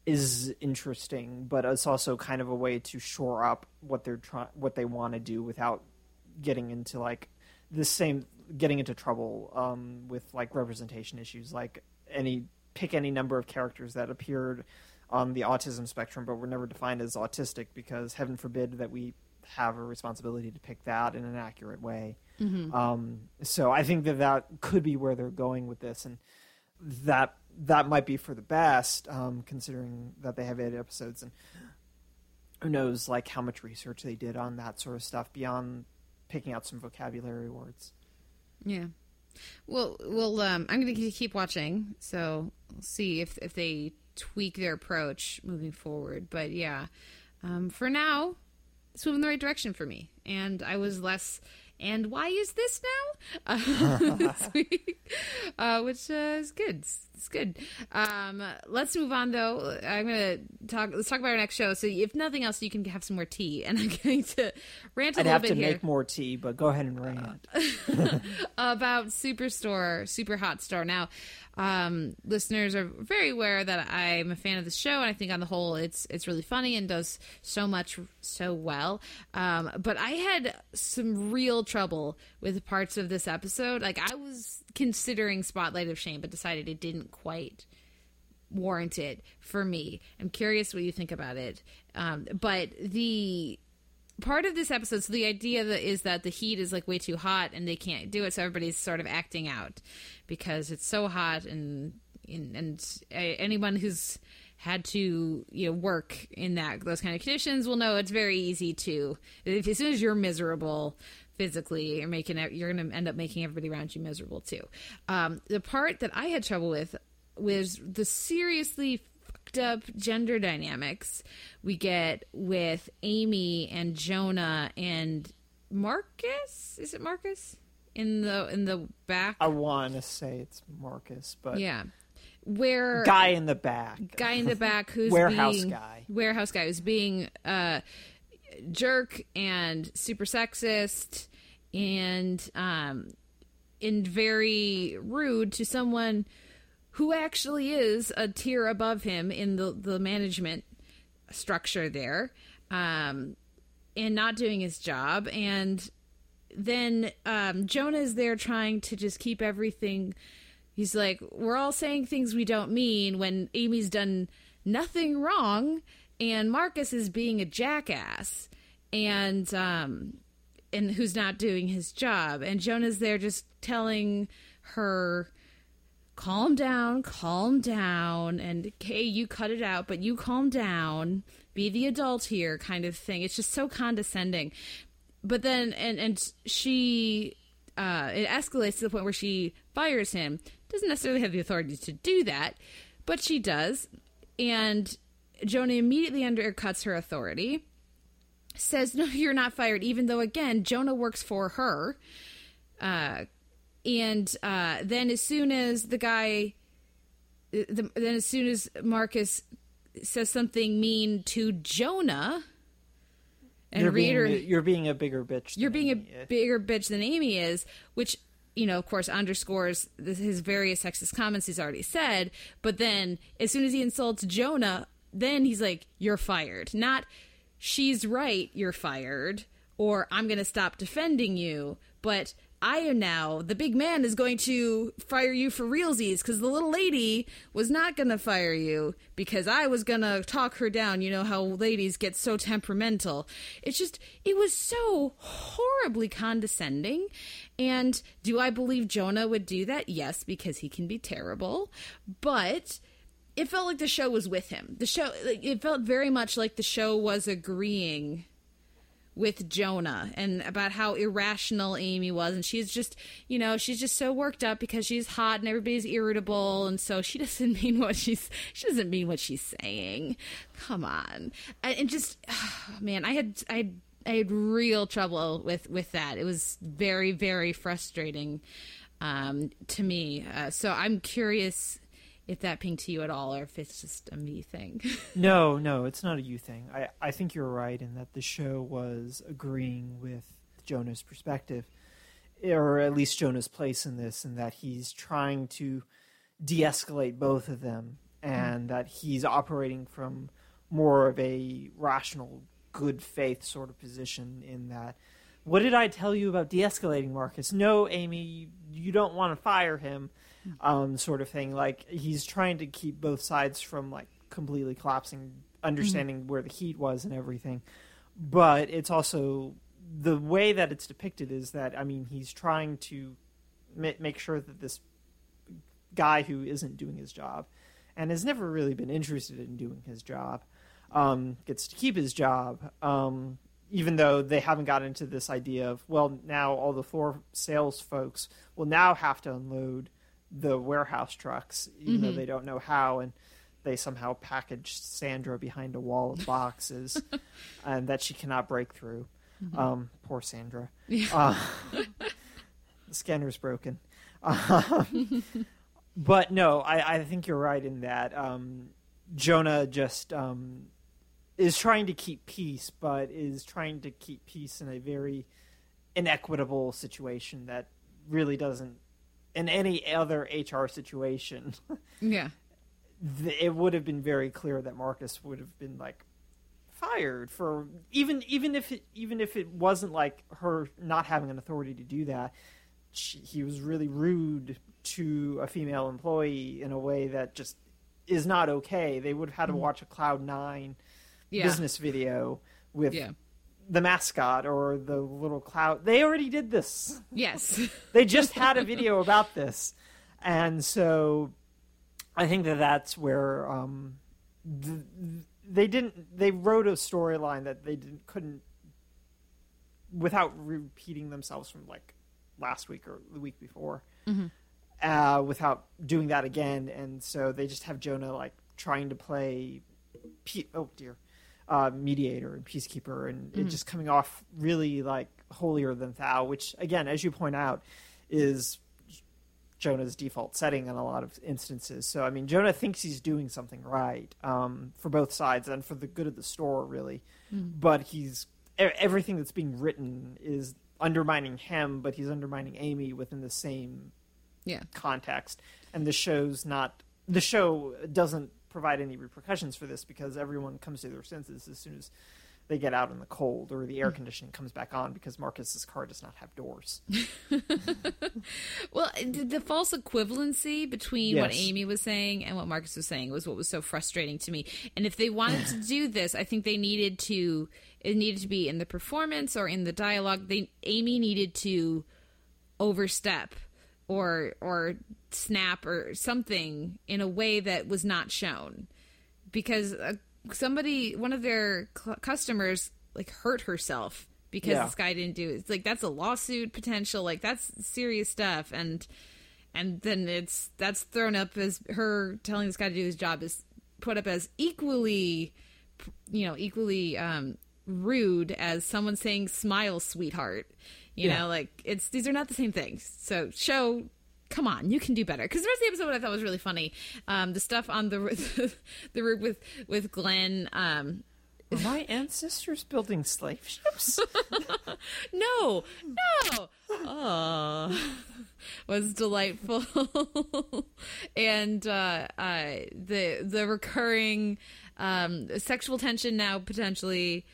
is interesting, but it's also kind of a way to shore up what they're trying, what they want to do without getting into like the same, getting into trouble um, with like representation issues, like any pick any number of characters that appeared on the autism spectrum, but were never defined as autistic because heaven forbid that we have a responsibility to pick that in an accurate way. Um, so I think that that could be where they're going with this, and that that might be for the best, um, considering that they have eight episodes, and who knows like how much research they did on that sort of stuff beyond picking out some vocabulary words.
Yeah. Well, well, um, I'm going to keep watching, so we'll see if if they tweak their approach moving forward. But yeah, um, for now, moving in the right direction for me, and I was less. And why is this now? Uh, this week, uh, which uh, is good. It's, it's good. Um, let's move on though. I'm gonna talk. Let's talk about our next show. So, if nothing else, you can have some more tea, and I'm [LAUGHS] going to rant a
I'd
little
have
bit
to
here
make more tea, but go ahead and rant. [LAUGHS]
about Superstore, Super Hot Store. Now, um, listeners are very aware that I'm a fan of the show, and I think on the whole, it's it's really funny and does so much so well. Um, but I had some real trouble with parts of this episode. Like I was considering Spotlight of Shame, but decided it didn't quite warrant it for me. I'm curious what you think about it. Um, but the part of this episode so the idea that is that the heat is like way too hot and they can't do it so everybody's sort of acting out because it's so hot and and, anyone who's had to you know work in that those kind of conditions will know it's very easy to if as soon as you're miserable physically you're making it you're going to end up making everybody around you miserable too um, the part that i had trouble with was the seriously fucked up gender dynamics we get with Amy and Jonah and Marcus. Is it Marcus in the in the back?
I want to say it's Marcus, but
yeah, where
guy in the back,
guy in the back [LAUGHS] who's
Warehouse
being,
guy.
warehouse guy who's being uh, jerk and super sexist and um and very rude to someone who actually is a tier above him in the the management structure there um and not doing his job. And then um Jonah is there trying to just keep everything he's like we're all saying things we don't mean when Amy's done nothing wrong and Marcus is being a jackass. And um and who's not doing his job and Jonah's there just telling her calm down, calm down, and okay, you cut it out, but you calm down, be the adult here, kind of thing. It's just so condescending. But then, and and she, uh, it escalates to the point where she fires him. Doesn't necessarily have the authority to do that, but she does, and Jonah immediately undercuts her authority. Says no, you're not fired. Even though again, Jonah works for her. Uh, and uh, then as soon as the guy the, then as soon as marcus says something mean to jonah and
you're being, you're being a bigger bitch.
you're being
Amy
a
is.
bigger bitch than Amy is, which you know, of course, underscores his various sexist comments he's already said. But then, as soon as he insults Jonah, then he's like, "You're fired." Not, "She's right, you're fired," or "I'm going to stop defending you," but. I am now the big man is going to fire you for realsies because the little lady was not going to fire you because I was going to talk her down. You know how ladies get so temperamental. It's just, it was so horribly condescending. And do I believe Jonah would do that? Yes, because he can be terrible. But it felt like the show was with him. The show it felt very much like the show was agreeing with Jonah and about how irrational Amy was. And she's just, you know, she's just so worked up because she's hot and everybody's irritable. And so she [LAUGHS] doesn't mean what she's, she doesn't mean what she's saying. Come on. And just, [SIGHS] man, I had, I had, I had real trouble with, with that. It was very, very frustrating um, to me. Uh, so I'm curious if that pinged to you at all or if it's just a me thing. [LAUGHS]
No, no, it's not a you thing. I, I think you're right in that the show was agreeing with Jonah's perspective, or at least Jonah's place in this, and that he's trying to de escalate both of them, and that he's operating from more of a rational, good faith sort of position in that. What did I tell you about de escalating Marcus? No, Amy, you don't want to fire him, um, sort of thing. Like, he's trying to keep both sides from, like, completely collapsing, understanding where the heat was and everything. But it's also the way that it's depicted is that, I mean, he's trying to ma- make sure that this guy who isn't doing his job and has never really been interested in doing his job um, gets to keep his job. Um, even though they haven't got into this idea of well now all the floor sales folks will now have to unload the warehouse trucks even though they don't know how and they somehow packaged sandra behind a wall of boxes [LAUGHS] and that she cannot break through. Um, poor sandra. Uh, [LAUGHS] the scanner's broken. Um, but no I, I think you're right in that um, jonah just um, is trying to keep peace, but is trying to keep peace in a very inequitable situation that really doesn't. In any other HR situation, [LAUGHS]
yeah.
it would have been very clear that Marcus would have been like fired for even even if it even if it wasn't like her not having an authority to do that. She, he was really rude to a female employee in a way that just is not okay. They would have had to mm-hmm. watch a Cloud Nine
Yeah.
business video with
Yeah.
The mascot or the little cloud. They already did this.
Yes. [LAUGHS]
They just had a video about this, and so I think that that's where um, th- they didn't. They wrote a storyline that they didn't couldn't without repeating themselves from like last week or the week before. Uh, without doing that again, and so they just have Jonah like trying to play. Pe- oh dear, uh, mediator and peacekeeper, and it just coming off really like holier than thou. Which again, as you point out, is Jonah's default setting in a lot of instances. So I mean, Jonah thinks he's doing something right um, for both sides and for the good of the store, really. But he's everything that's being written is undermining him, but he's undermining Amy within the same
yeah.
context and the show's not the show doesn't provide any repercussions for this because everyone comes to their senses as soon as they get out in the cold or the air hmm. conditioning comes back on because Marcus's car does not have doors. [LAUGHS]
Well, the false equivalency between what Amy was saying and what Marcus was saying was what was so frustrating to me. And if they wanted to do this, I think they needed to it needed to be in the performance or in the dialogue. They Amy needed to overstep or or snap or something in a way that was not shown because uh, somebody one of their cl- customers like hurt herself because
Yeah.
this guy didn't do it. It's like that's a lawsuit potential. Like that's serious stuff and and then it's that's thrown up as her telling this guy to do his job is put up as equally you know equally um rude as someone saying smile sweetheart you
Yeah.
know like it's these are not the same things so show come on you can do better because the rest of the episode i thought was really funny um the stuff on the [LAUGHS] the roof with with glenn um
Were my ancestors building slave ships? [LAUGHS]
no, no. Oh, [LAUGHS] was delightful, and uh, uh, the the recurring um, sexual tension now potentially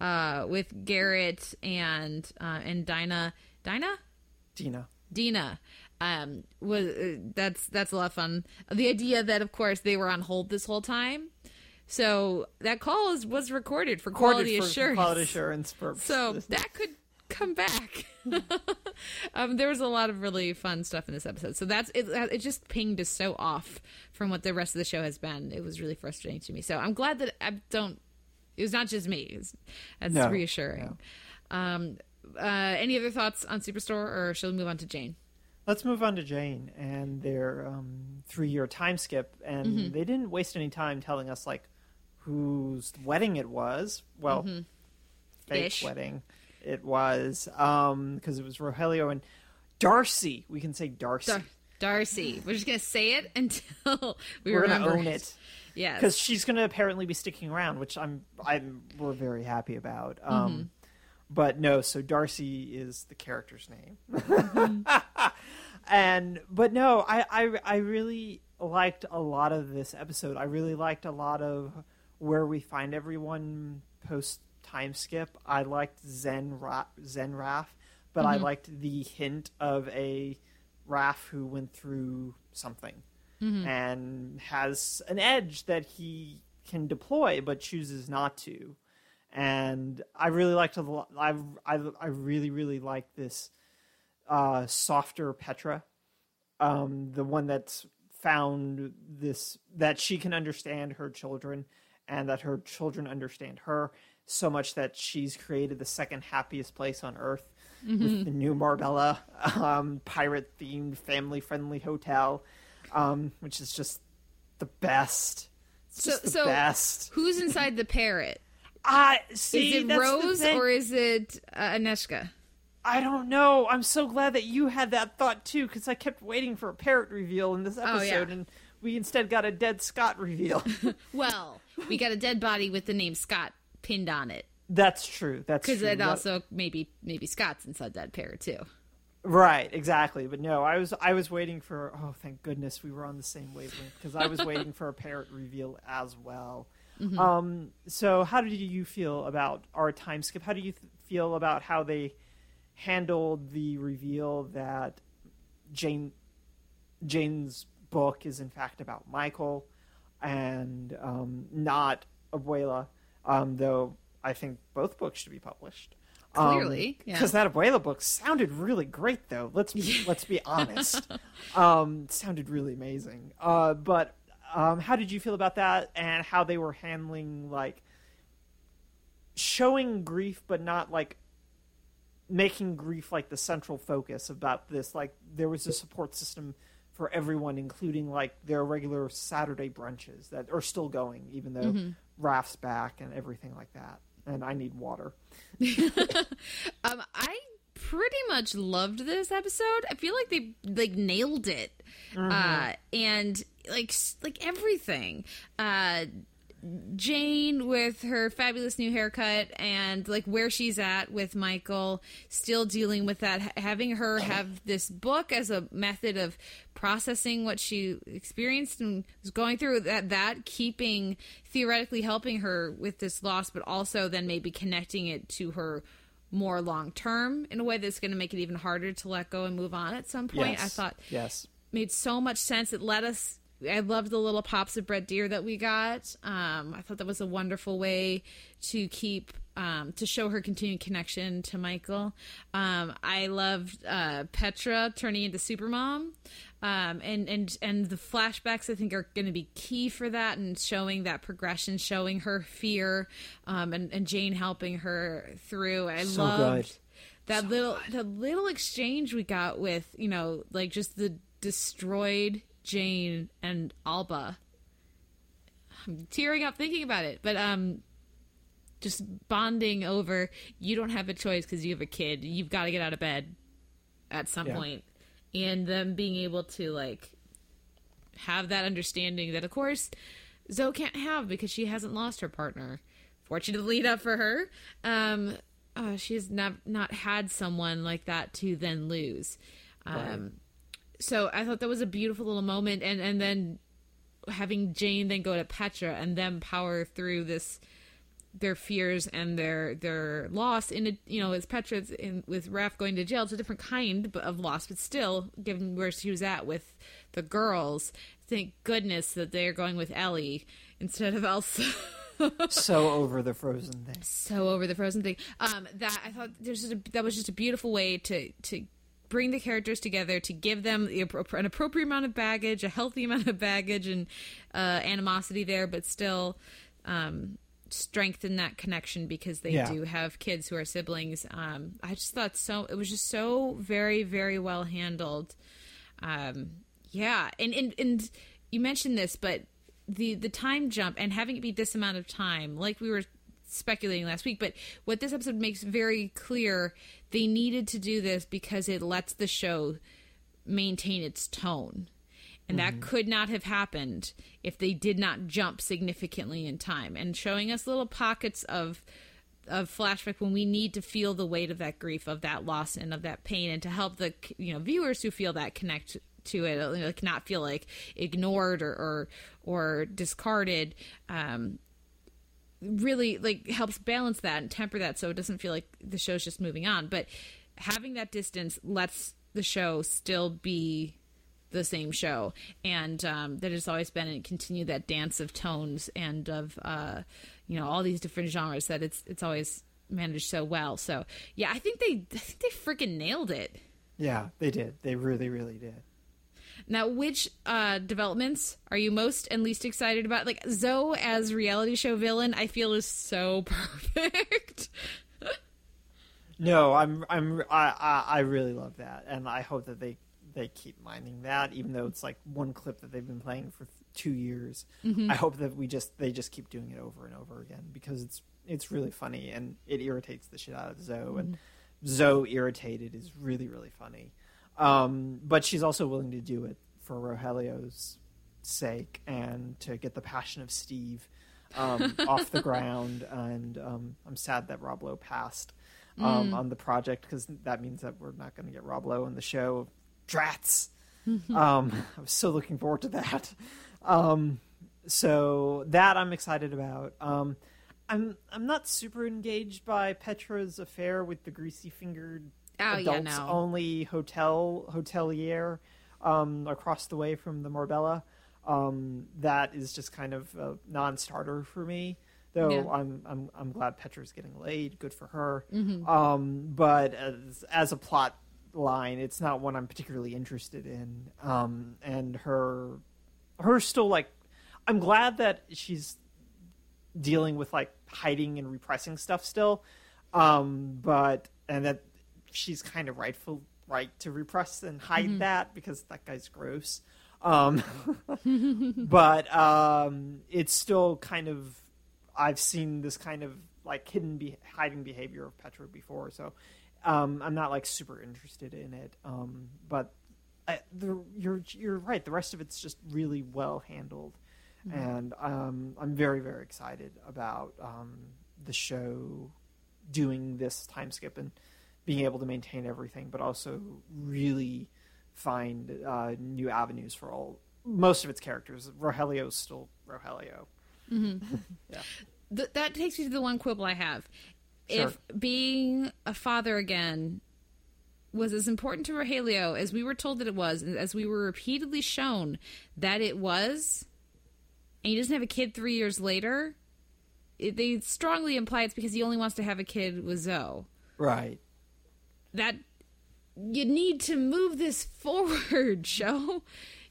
uh, with Garrett and uh, and Dinah, Dinah,
Dina.
Dina. Um, was uh, that's that's a lot of fun. The idea that of course they were on hold this whole time. So that call is, was recorded for quality
Recorded for- for
assurance.
Quality assurance purposes.
So that could come back. [LAUGHS] um, there was a lot of really fun stuff in this episode. So that's it. It just pinged us so off from what the rest of the show has been. It was really frustrating to me. So I'm glad that I don't. It was not just me. Was, that's
No,
reassuring. Um, uh, any other thoughts on Superstore, or shall we move on to Jane?
Let's move on to Jane and their um, three-year time skip, and
Mm-hmm.
they didn't waste any time telling us like whose wedding it was. Well, fake
Mm-hmm. Ish.
wedding it was because it was Rogelio and Darci. We can say Darci.
Dar- Darci. We're just gonna say it [LAUGHS] until we
We're
remember
gonna own it
Yes.
because she's gonna apparently be sticking around, which I'm I'm we're very happy about. Um,
Mm-hmm.
But no, so Darci is the character's name.
Mm-hmm. [LAUGHS]
and but no, I, I I really liked a lot of this episode. I really liked a lot of where we find everyone post time skip. I liked Zen Ra- Zen Raph, but
Mm-hmm.
I liked the hint of a Raph who went through something
Mm-hmm.
and has an edge that he can deploy but chooses not to. And I really liked a lot. I I I really really like this uh, softer Petra, um, the one that's found this that she can understand her children, and that her children understand her so much that she's created the second happiest place on earth with the new Marbella [LAUGHS] um, pirate themed family friendly hotel, um, which is just the best. It's
So-
the
so
best.
Who's inside the parrot? [LAUGHS]
I see.
Is it
that's the
Rose or is it uh, Anezka?
I don't know. I'm so glad that you had that thought too, because I kept waiting for a parrot reveal in this
Oh,
episode,
yeah.
and we instead got a dead Scott reveal. [LAUGHS]
Well, we got a dead body with the name Scott pinned on it
That's true. That's
because it also maybe maybe Scott's inside that parrot too.
Right, exactly. But no, I was I was waiting for. Oh, thank goodness we were on the same wavelength because I was waiting for a parrot reveal as well.
Mm-hmm.
Um. So, how did you feel about our time skip? How do you th- feel about how they handled the reveal that Jane Jane's book is in fact about Michael and um, not Abuela, um, though I think both books should be published.
Clearly, yeah.
because that Abuela book sounded really great, though. Let's be, [LAUGHS] let's be honest. um, sounded really amazing. Uh, but um, how did you feel about that, and how they were handling like showing grief, but not like making grief like the central focus about this? Like there was a support system for everyone, including like their regular Saturday brunches that are still going, even though Raph's back and everything like that. And I need water. [LAUGHS]
Um, I pretty much loved this episode. I feel like they like nailed it, uh, and like like everything. Uh, Jane with her fabulous new haircut and like where she's at with Michael, still dealing with that, having her have this book as a method of processing what she experienced and was going through that that keeping theoretically helping her with this loss but also then maybe connecting it to her more long term in a way that's going to make it even harder to let go and move on at some point. I thought
yes.
made so much sense. It let us. I loved the little pops of Brett Dier that we got. Um, I thought that was a wonderful way to keep um, to show her continued connection to Michael. Um, I loved uh, Petra turning into Supermom, um, and and and the flashbacks I think are going to be key for that and showing that progression, showing her fear, um, and and Jane helping her through. I
So
loved
good.
that little the little exchange we got with you know like just the destroyed Jane and Alba. I'm tearing up thinking about it, but um, just bonding over you don't have a choice because you have a kid. You've got to get out of bed at some
Yeah.
point, and them being able to like have that understanding that of course Zoe can't have because she hasn't lost her partner fortunately enough for her, um, uh, she has not not had someone like that to then lose. Um. So I thought that was a beautiful little moment, and and then having Jane then go to Petra and them power through this their fears and their their loss in a you know as Petra's in with Raph going to jail. It's a different kind of loss but still given where she was at with the girls thank goodness that they're going with Ellie instead of Elsa. [LAUGHS]
So over the frozen thing.
so over the frozen thing. Um that i thought there's just a, that was just a beautiful way to to bring the characters together to give them the, an appropriate amount of baggage a healthy [LAUGHS] amount of baggage and uh animosity there but still um strengthen that connection because they
Yeah.
do have kids who are siblings um i just thought so it was just so very very well handled um yeah and and and you mentioned this but the the time jump and having it be this amount of time like we were speculating last week but what this episode makes very clear they needed to do this because it lets the show maintain its tone. And that could not have happened if they did not jump significantly in time. And showing us little pockets of of flashback when we need to feel the weight of that grief of that loss and of that pain and to help the you know viewers who feel that connect to it like not feel like ignored or or, or discarded um really like helps balance that and temper that so it doesn't feel like the show's just moving on but having that distance lets the show still be the same show and um, that it's always been and continue that dance of tones and of uh, you know all these different genres that it's it's always managed so well so yeah i think they i think they freaking nailed it
Yeah, they did. They really, really did.
Now which uh developments are you most and least excited about like zoe as reality show villain i feel is so [LAUGHS] perfect
No, I'm I'm I, I I really love that, and I hope that they they keep mining that, even though it's like one clip that they've been playing for two years. I hope that we just they just keep doing it over and over again because it's it's really funny and it irritates the shit out of Zoe, and Zoe irritated is really really funny. Um, but she's also willing to do it for Rogelio's sake and to get the passion of Steve um, [LAUGHS] off the ground. And um, I'm sad that Rob Lowe passed um, on the project because that means that we're not going to get Rob Lowe in the show. Drats. [LAUGHS] um, I was so looking forward to that. Um, so that I'm excited about. Um, I'm I'm not super engaged by Petra's affair with the greasy fingered
Oh, yeah,
adults
no.
only hotel hotelier um, across the way from the Marbella. Um, that is just kind of a non-starter for me. Though
Yeah.
I'm I'm I'm glad Petra's getting laid. Good for her.
Mm-hmm.
Um, but as as a plot line, it's not one I'm particularly interested in. Um, and her her still like I'm glad that she's dealing with like hiding and repressing stuff still. Um, but and that she's kind of rightful right to repress and hide that because that guy's gross. Um, [LAUGHS] but um, it's still kind of I've seen this kind of like hidden be- hiding behavior of Petra before, so um, I'm not like super interested in it. Um, but I, the, you're you're right. The rest of it's just really well handled, and um, I'm very very excited about um, the show doing this time skip and being able to maintain everything, but also really find uh, new avenues for all most of its characters. Rogelio's still Rogelio. [LAUGHS] yeah.
Th- that takes me to the one quibble I have.
Sure.
If being a father again was as important to Rogelio as we were told that it was, and as we were repeatedly shown that it was, and he doesn't have a kid three years later, it, they strongly imply it's because he only wants to have a kid with Zoe.
Right.
That you need to move this [LAUGHS] forward, show.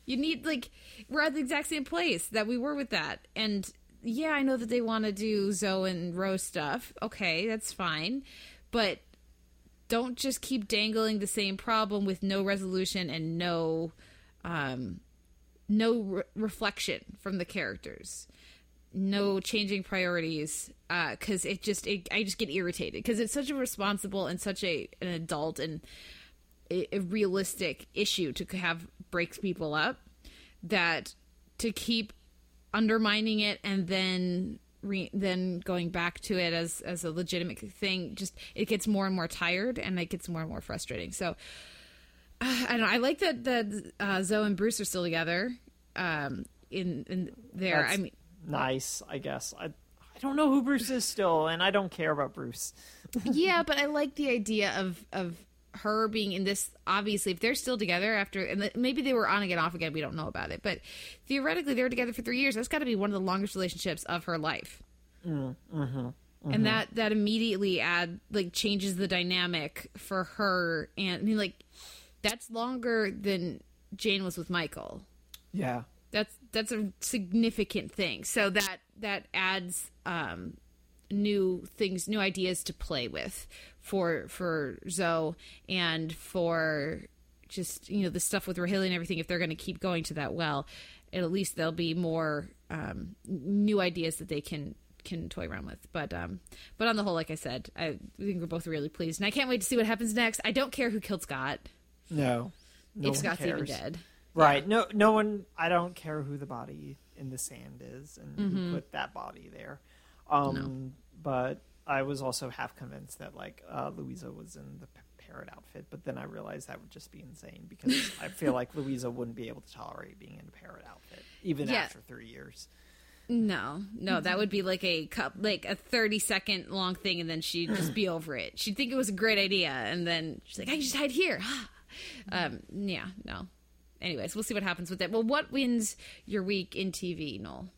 You need like we're at the exact same place that we were with that, and yeah, I know that they want to do Zoe and Rose stuff. Okay, that's fine, but don't just keep dangling the same problem with no resolution and no, um, no re- reflection from the characters. No changing priorities, because it just it, I just get irritated because it's such a responsible and such a an adult and a, a realistic issue to have breaks people up that to keep undermining it and then re- then going back to it as as a legitimate thing just it gets more and more tired and it gets more and more frustrating. So uh, I don't know I like that that uh, Zoe and Bruce are still together um in in there.
That's
I mean
nice, I guess. I I don't know who Bruce is still, and I don't care about Bruce. [LAUGHS]
yeah, but I like the idea of of her being in this. Obviously, if they're still together after, and maybe they were on again, off again, we don't know about it. But theoretically, they were together for three years. That's got to be one of the longest relationships of her life.
Mm, mm-hmm,
And that that immediately add like changes the dynamic for her, and I mean like that's longer than Jane was with Michael.
Yeah,
That's that's a significant thing. So that that adds um, new things, new ideas to play with for for Zoe and for just you know the stuff with Rogelio and everything. If they're going to keep going to that well, at least there'll be more um, new ideas that they can can toy around with. But um, but on the whole, like I said, I think we're both really pleased, and I can't wait to see what happens next. I don't care who killed Scott
no, no
if Scott's even dead.
Right. No, no one. I don't care who the body in the sand is and
Mm-hmm.
who put that body there. Um, But I was also half convinced that like uh, Luisa was in the parrot outfit, but then I realized that would just be insane because [LAUGHS] I feel like Luisa wouldn't be able to tolerate being in a parrot outfit even
Yeah.
after three years.
No, no, that would be like a cup, like a thirty second long thing, and then she'd just be over it. She'd think it was a great idea, and then she's like, "I can just hide here." [GASPS] um, yeah, no. Anyways, we'll see what happens with it. Well, what wins your week in TV, Noel?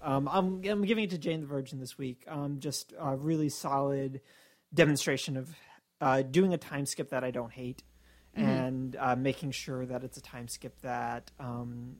Um, I'm, I'm giving it to Jane the Virgin this week. Um, just a really solid demonstration of uh, doing a time skip that I don't hate, and uh, making sure that it's a time skip that um,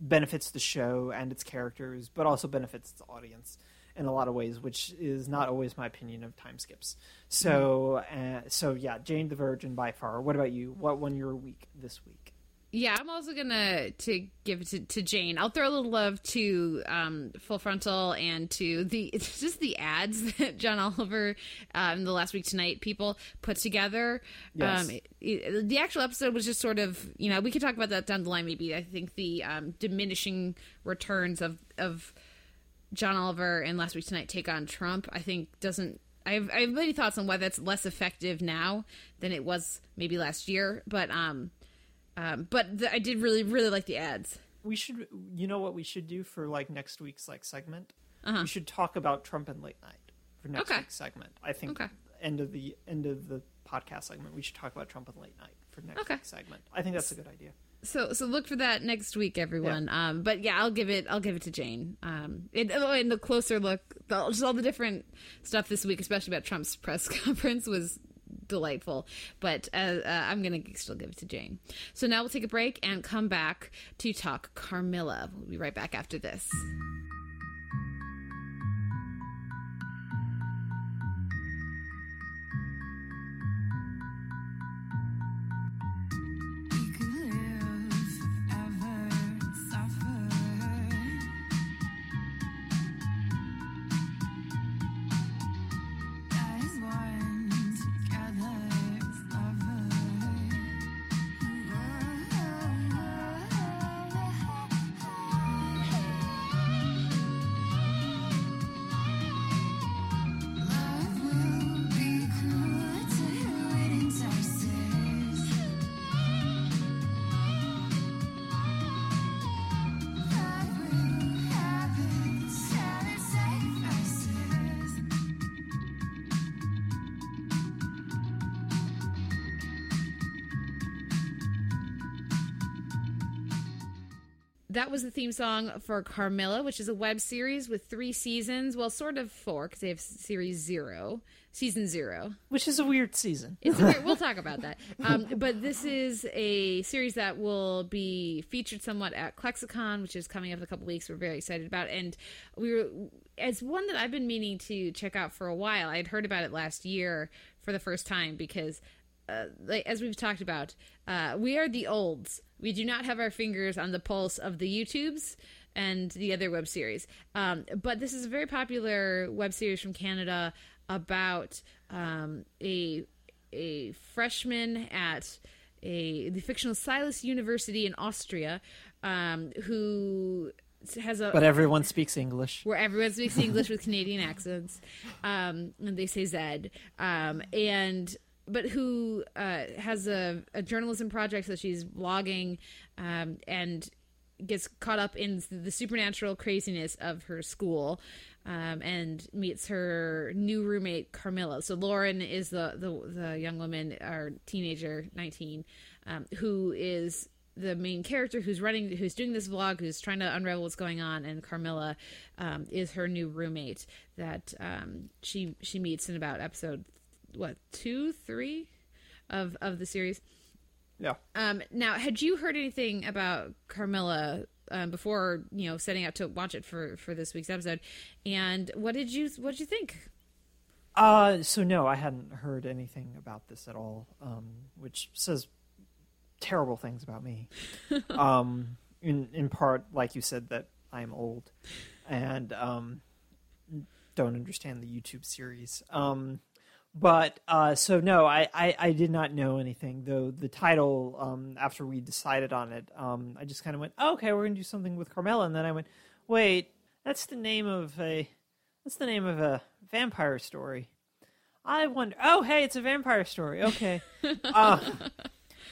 benefits the show and its characters, but also benefits its audience in a lot of ways, which is not always my opinion of time skips. So, uh, so yeah, Jane the Virgin by far. What about you? What won your week this week?
Yeah, I'm also gonna to give it to, to Jane. I'll throw a little love to um, Full Frontal and to the it's [LAUGHS] just the ads that John Oliver um, the last week tonight people put together.
Yes.
Um, it- it- the actual episode was just sort of you know we could talk about that down the line maybe. I think the um, diminishing returns of of John Oliver and last week tonight take on Trump. I think doesn't. I have, I have many thoughts on why that's less effective now than it was maybe last year, but um, um, but the, I did really really like the ads.
we should you know what we should do for like next week's like segment
Uh-huh.
we should talk about trump and late night for next
Okay.
week's segment i think
Okay.
end of the end of the podcast segment we should talk about trump and late night for next
Okay.
week's segment i think that's a good idea
So so look for that next week, everyone. Um, but yeah, I'll give it I'll give it to Jane. Um, it, oh, and the closer look, the, just all the different stuff this week, especially about Trump's press [LAUGHS] conference, was delightful. But uh, uh, I'm gonna still give it to Jane. So now we'll take a break and come back to talk Carmilla. We'll be right back after this. That was the theme song for Carmilla, which is a web series with three seasons. Well, sort of four because they have series zero, season zero.
which is a weird season
It's weird. We'll [LAUGHS] talk about that. Um, but this is a series that will be featured somewhat at ClexaCon, which is coming up in a couple weeks. We're very excited about, and we were as one that I've been meaning to check out for a while. I had heard about it last year for the first time because, uh, like, as we've talked about, uh, we are the olds. We do not have our fingers on the pulse of the YouTubes and the other web series. Um, but this is a very popular web series from Canada about um, a a freshman at a the fictional Silas University in Austria um, who has a
But everyone speaks English.
where everyone speaks English with Canadian accents, um, and they say Zed, um, and but who uh, has a, a journalism project that she's blogging, um, and gets caught up in the supernatural craziness of her school. Um, and meets her new roommate Carmilla. So Laura is the the, the young woman or teenager, nineteen, um, who is the main character who's running who's doing this vlog who's trying to unravel what's going on and carmilla um, is her new roommate that um, she she meets in about episode what two three of of the series
Yeah.
um, now had you heard anything about carmilla um, before you know setting out to watch it for for this week's episode and what did you what did you think
Uh, so no, I hadn't heard anything about this at all, um, which says terrible things about me. [LAUGHS] um, in in part, like you said, that I'm old and um, don't understand the YouTube series. Um, but uh, so no, I, I, I did not know anything. Though the title, um, after we decided on it, um, I just kind of went, oh, okay, we're gonna do something with Carmilla, and then I went, wait, that's the name of a that's the name of a vampire story. I wonder. Oh, hey, it's a vampire story. Okay. [LAUGHS] uh,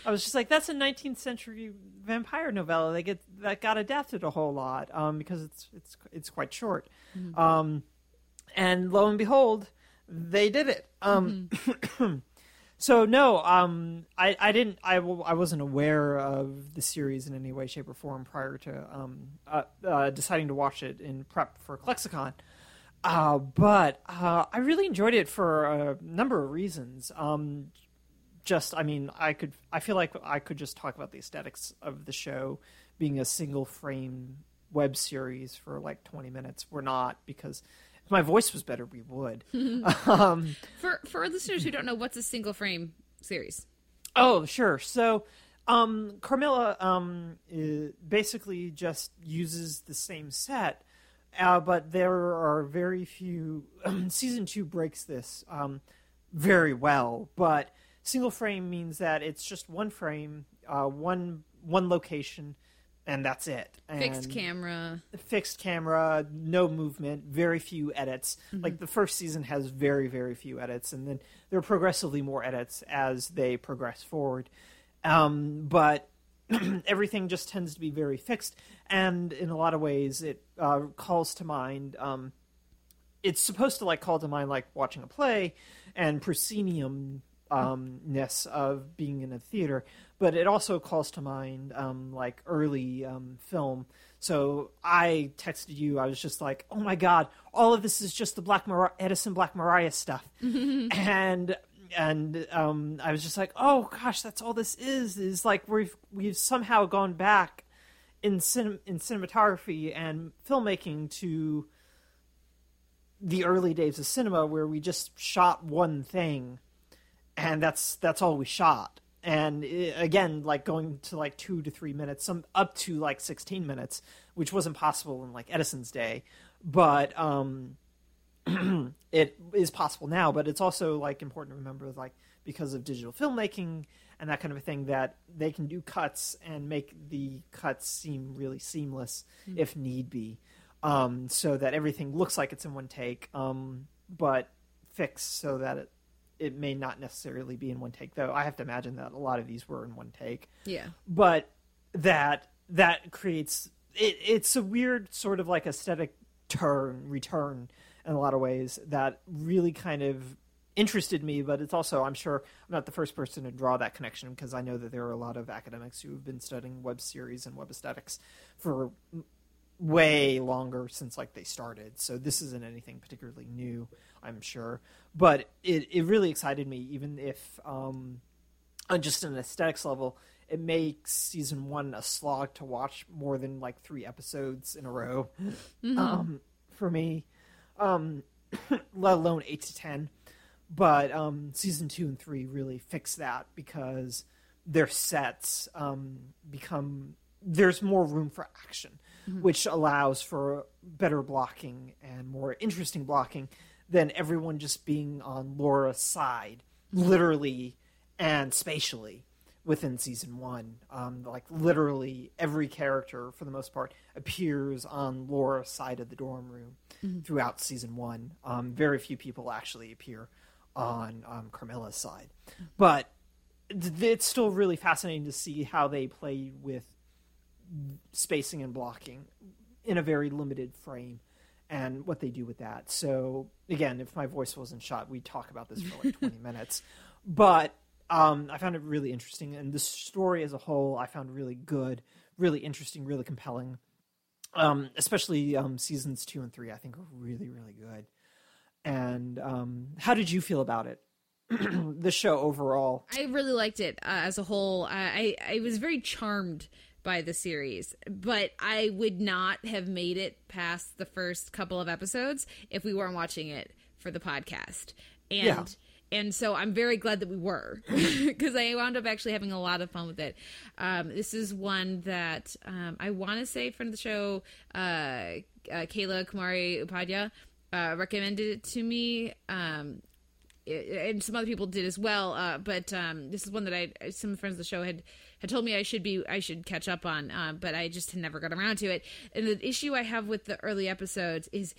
I was just like, that's a 19th century vampire novella. They get that got adapted a whole lot um, because it's it's it's quite short. Um, and lo and behold, they did it. Um, [CLEARS THROAT] so no, um, I, I didn't I, I wasn't aware of the series in any way, shape, or form prior to um, uh, uh, deciding to watch it in prep for ClexaCon. Uh, but uh, I really enjoyed it for a number of reasons. Um, just, I mean, I could, I feel like I could just talk about the aesthetics of the show being a single frame web series for like 20 minutes. We're not because if my voice was better, we would. [LAUGHS] um, [LAUGHS]
for for listeners who don't know what's a single frame series
Oh, sure. So, um, Carmilla um, basically just uses the same set, uh, but there are very few. [CLEARS THROAT] season two breaks this um, very well, but single frame means that it's just one frame, uh, one one location, and that's it.
fixed camera
fixed camera, no movement, very few edits. Like the first season has very, very few edits, and then there are progressively more edits as they progress forward. Um, but [CLEARS THROAT] everything just tends to be very fixed, and in a lot of ways, it uh, calls to mind. Um, it's supposed to like call to mind like watching a play and proscenium um ness of being in a theater but it also calls to mind um like early um film. So i texted you i was just like oh my god all of this is just the black Mar- edison Black Maria stuff. [LAUGHS] And and um i was just like oh gosh that's all this is is like we've we've somehow gone back in cin- in cinematography and filmmaking to the early days of cinema where we just shot one thing and that's that's all we shot. And i again like going to like 2 to 3 minutes some up to like 16 minutes which wasn't possible in like Edison's day. But um [CLEARS THROAT] it is possible now but it's also like important to remember like because of digital filmmaking and that kind of a thing that they can do cuts and make the cuts seem really seamless if need be. Um, so that everything looks like it's in one take um, but fixed so that it it may not necessarily be in one take though. I have to imagine that a lot of these were in one take.
Yeah.
But that that creates it, it's a weird sort of like aesthetic turn return in a lot of ways that really kind of interested me but it's also i'm sure i'm not the first person to draw that connection because i know that there are a lot of academics who have been studying web series and web aesthetics for way longer since like they started. So this isn't anything particularly new i'm sure. But it, it really excited me even if um on just an aesthetics level, it makes season one a slog to watch more than like three episodes in a row. Um, for me, um, [COUGHS] let alone eight to ten. But um, season two and three really fix that because their sets um, become there's more room for action, which allows for better blocking and more interesting blocking than everyone just being on Laura's side, literally and spatially. within season one. Um, like literally every character, for the most part, appears on Laura's side of the dorm room throughout season one. Um, very few people actually appear on um, Carmilla's side, but it's still really fascinating to see how they play with spacing and blocking in a very limited frame and what they do with that. So again, if my voice wasn't shot, we'd talk about this for like [LAUGHS] 20 minutes. But um, I found it really interesting, and the story as a whole, I found really good, really interesting, really compelling. Um, especially um, seasons two and three, I think are really, really good. And um, how did you feel about it? [CLEARS THROAT] the show overall.
I really liked it uh, as a whole. I, I I was very charmed by the series, but I would not have made it past the first couple of episodes if we weren't watching it for the podcast. And
Yeah.
and so I'm very glad that we were [LAUGHS] because I wound up actually having a lot of fun with it. Um, this is one that um, I want to say friend of the show, uh, uh, Kayla Kumari Upadhyaya, uh, recommended it to me. Um, and some other people did as well. Uh, but um, this is one that I some friends of the show had had told me I should be I should catch up on, uh, but I just had never got around to it. And the issue I have with the early episodes is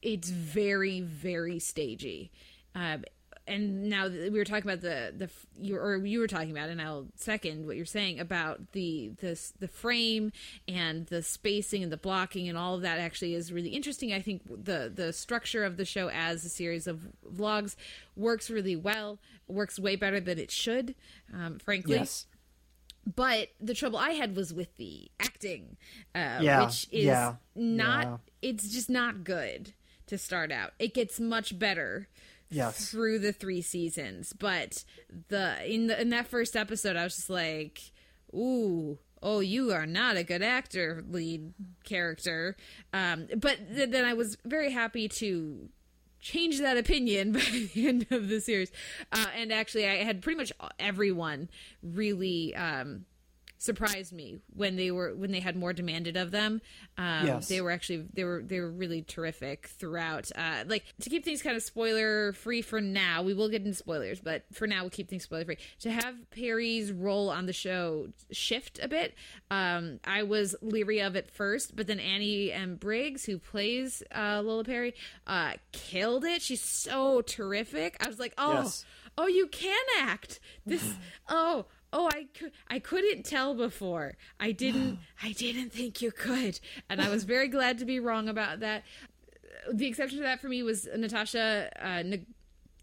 it's very very stagey. Um, and now that we were talking about the the you or you were talking about, and I'll second what you're saying about the the the frame and the spacing and the blocking and all of that. Actually, is really interesting. I think the the structure of the show as a series of vlogs works really well. Works way better than it should, um, frankly
Yes.
but the trouble I had was with the acting, uh,
Yeah,
which is
yeah,
not.
yeah.
It's just not good to start out. It gets much better
Yes.
through the three seasons, but the in the in that first episode, I was just like, "Ooh." Oh, you are not a good actor, lead character. Um, but th- then I was very happy to change that opinion [LAUGHS] by the end of the series. Uh, and actually, I had pretty much everyone really um, surprised me when they were when they had more demanded of them. Um,
Yes.
They were actually they were they were really terrific throughout. Uh, like to keep things kind of spoiler free for now. We will get into spoilers, but for now we'll keep things spoiler free. To have Perry's role on the show shift a bit, um, I was leery of it first, but then Annie M. Briggs, who plays uh, Lola Perry, uh, killed it. She's so terrific. I was like, oh,
Yes.
oh, you can act. This, oh, oh, I could, I couldn't tell before. I didn't, [SIGHS] I didn't think you could, and I was very glad to be wrong about that. The exception to that for me was Natasha. Uh, Nag-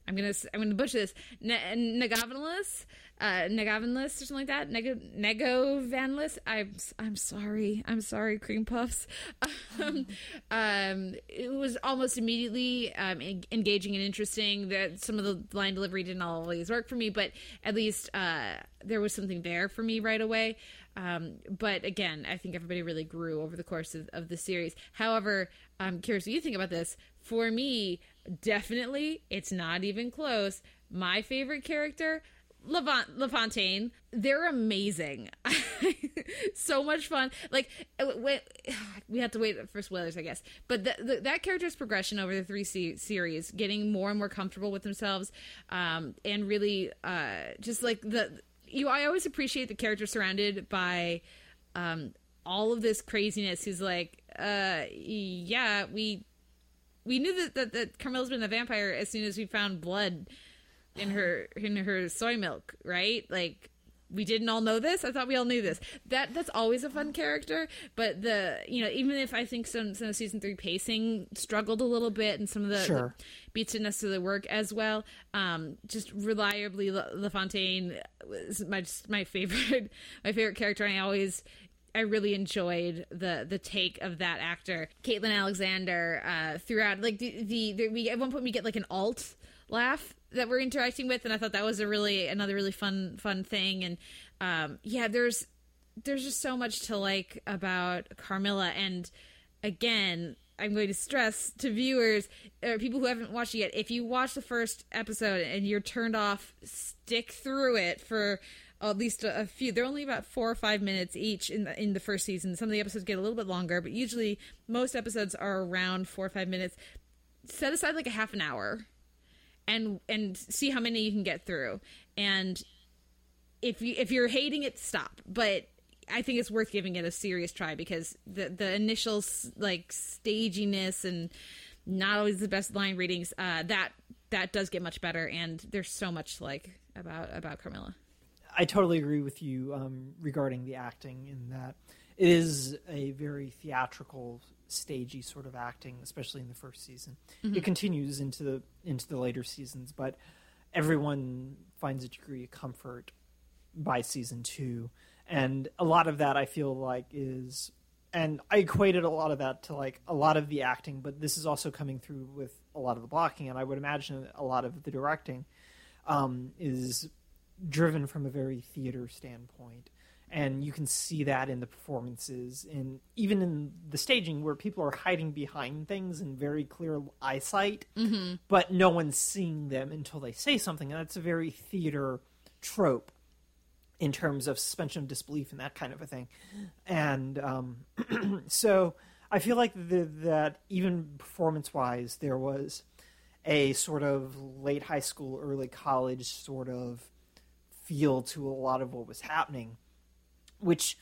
I'm gonna, I'm gonna butcher this. Ne- Nagavanlis, uh, Nagavanlis or something like that. Nego, Negovanlis. I'm, I'm sorry. I'm sorry, cream puffs. [LAUGHS] Um, um, it was almost immediately um, en- engaging and interesting. That some of the line delivery didn't always work for me, but at least uh, there was something there for me right away. Um, but again, I think everybody really grew over the course of, of the series. However, I'm curious what you think about this. For me, definitely, it's not even close. My favorite character, Levant LaFontaine, they're amazing. [LAUGHS] so much fun. Like uh, wait, [SIGHS] we have to wait for spoilers, I guess. But the, the, that character's progression over the three se- series, getting more and more comfortable with themselves, um, and really uh, just like the you. I always appreciate the character surrounded by um, all of this craziness. Who's like, uh, yeah, we we knew that, that that Carmilla's been a vampire as soon as we found blood in her in her soy milk, right? Like we didn't all know this. I thought we all knew this. That that's always a fun character, but the you know even if I think some some of season three pacing struggled a little bit and some of the,
Sure.
the beats didn't necessarily work as well. Um, just reliably, La- LaFontaine was my my favorite [LAUGHS] my favorite character, and I always. I really enjoyed the the take of that actor, Kaitlyn Alexander, uh, throughout. Like the, the, the we at one point we get like an alt LaF that we're interacting with, and I thought that was a really another really fun fun thing. And um, yeah, there's there's just so much to like about Carmilla, and again. I'm going to stress to viewers or people who haven't watched it yet. If you watch the first episode and you're turned off, stick through it for at least a, few. They're only about four or five minutes each in the in the first season. Some of the episodes get a little bit longer, but usually most episodes are around four or five minutes. Set aside like a half an hour and and see how many you can get through and if you if you're hating it, stop. But I think it's worth giving it a serious try because the the initial like staginess and not always the best line readings uh, that that does get much better, and there's so much to like about about Carmilla.
I totally agree with you um, regarding the acting in that it is a very theatrical, stagey sort of acting, especially in the first season. It continues into the into the later seasons, but everyone finds a degree of comfort by season two, and a lot of that I feel like is, and I equated a lot of that to like a lot of the acting, but this is also coming through with a lot of the blocking, and I would imagine a lot of the directing um, is driven from a very theater standpoint and you can see that in the performances and even in the staging where people are hiding behind things in very clear eyesight but no one's seeing them until they say something and that's a very theater trope in terms of suspension of disbelief and that kind of a thing. And um, [CLEARS THROAT] so i feel like the, that even performance wise there was a sort of late high school early college sort of feel to a lot of what was happening, which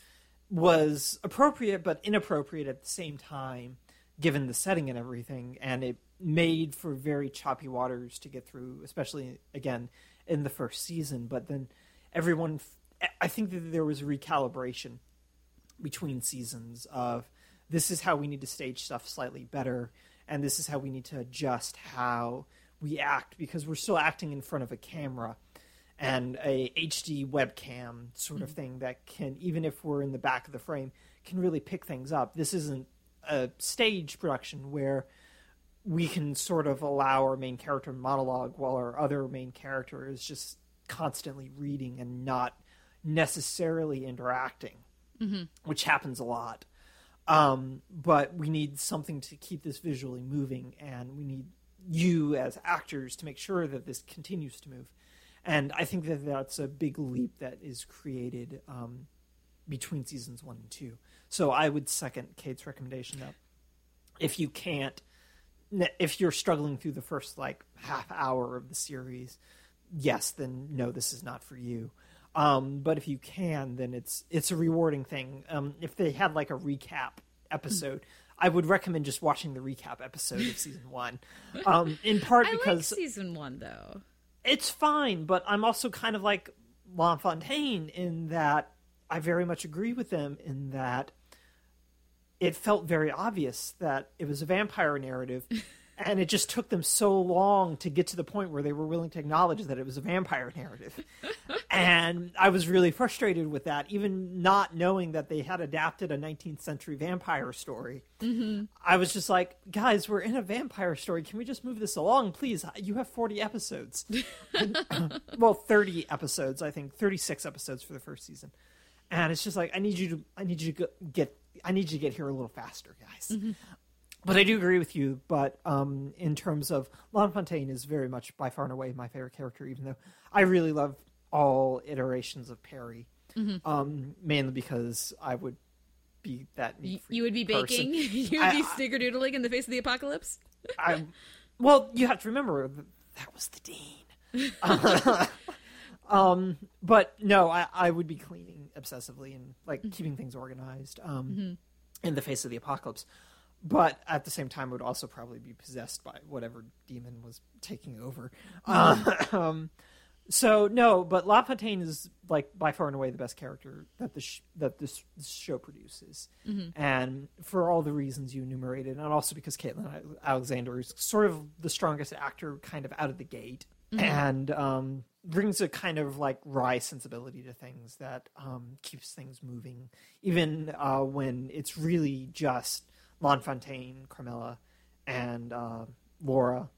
was appropriate but inappropriate at the same time, given the setting and everything. And it made for very choppy waters to get through, especially again in the first season. But then everyone, I think that there was a recalibration between seasons of this is how we need to stage stuff slightly better and this is how we need to adjust how we act because we're still acting in front of a camera and a HD webcam sort of thing that can even if we're in the back of the frame can really pick things up. This isn't a stage production where we can sort of allow our main character to monologue while our other main character is just constantly reading and not necessarily interacting, which happens a lot. Um, but we need something to keep this visually moving, and we need you as actors to make sure that this continues to move. And I think that that's a big leap that is created um, between seasons one and two. So I would second Kate's recommendation that if you can't, if you're struggling through the first like half hour of the series, yes, then no, this is not for you. Um, but if you can, then it's it's a rewarding thing. Um, if they had like a recap episode, I would recommend just watching the recap episode of season one. [LAUGHS] Um, in part
I like
because
season one though.
It's fine, but I'm also kind of like LaFontaine in that I very much agree with them in that it felt very obvious that it was a vampire narrative. [LAUGHS] And it just took them so long to get to the point where they were willing to acknowledge that it was a vampire narrative. [LAUGHS] and I was really frustrated with that, even not knowing that they had adapted a 19th century vampire story. Mm-hmm. I was just like, guys, we're in a vampire story. Can we just move this along, please? You have 40 episodes. [LAUGHS] well, 30 episodes, I think, 36 episodes for the first season. And it's just like, I need you to, I need you to get, I need you to get here a little faster, guys. Mm-hmm. But I do agree with you. But um, in terms of LaFontaine is very much by far and away my favorite character, even though I really love all iterations of Perry. Um, mainly because I would be that
You, you would be
person.
baking. [LAUGHS] you would
I-
be snickerdoodling in the face of the apocalypse.
I, well, you have to remember that, that was the dean. [LAUGHS] um, but no, I, I would be cleaning obsessively and like keeping things organized um, in the face of the apocalypse. But at the same time, would also probably be possessed by whatever demon was taking over. um, so no, but La Fontaine is like by far and away the best character that the sh- that this, this show produces, and for all the reasons you enumerated, and also because Kaitlyn Alexander is sort of the strongest actor, kind of out of the gate, and um, brings a kind of like wry sensibility to things that um, keeps things moving, even uh, when it's really just Lon Fontaine, Carmilla, and uh, Laura,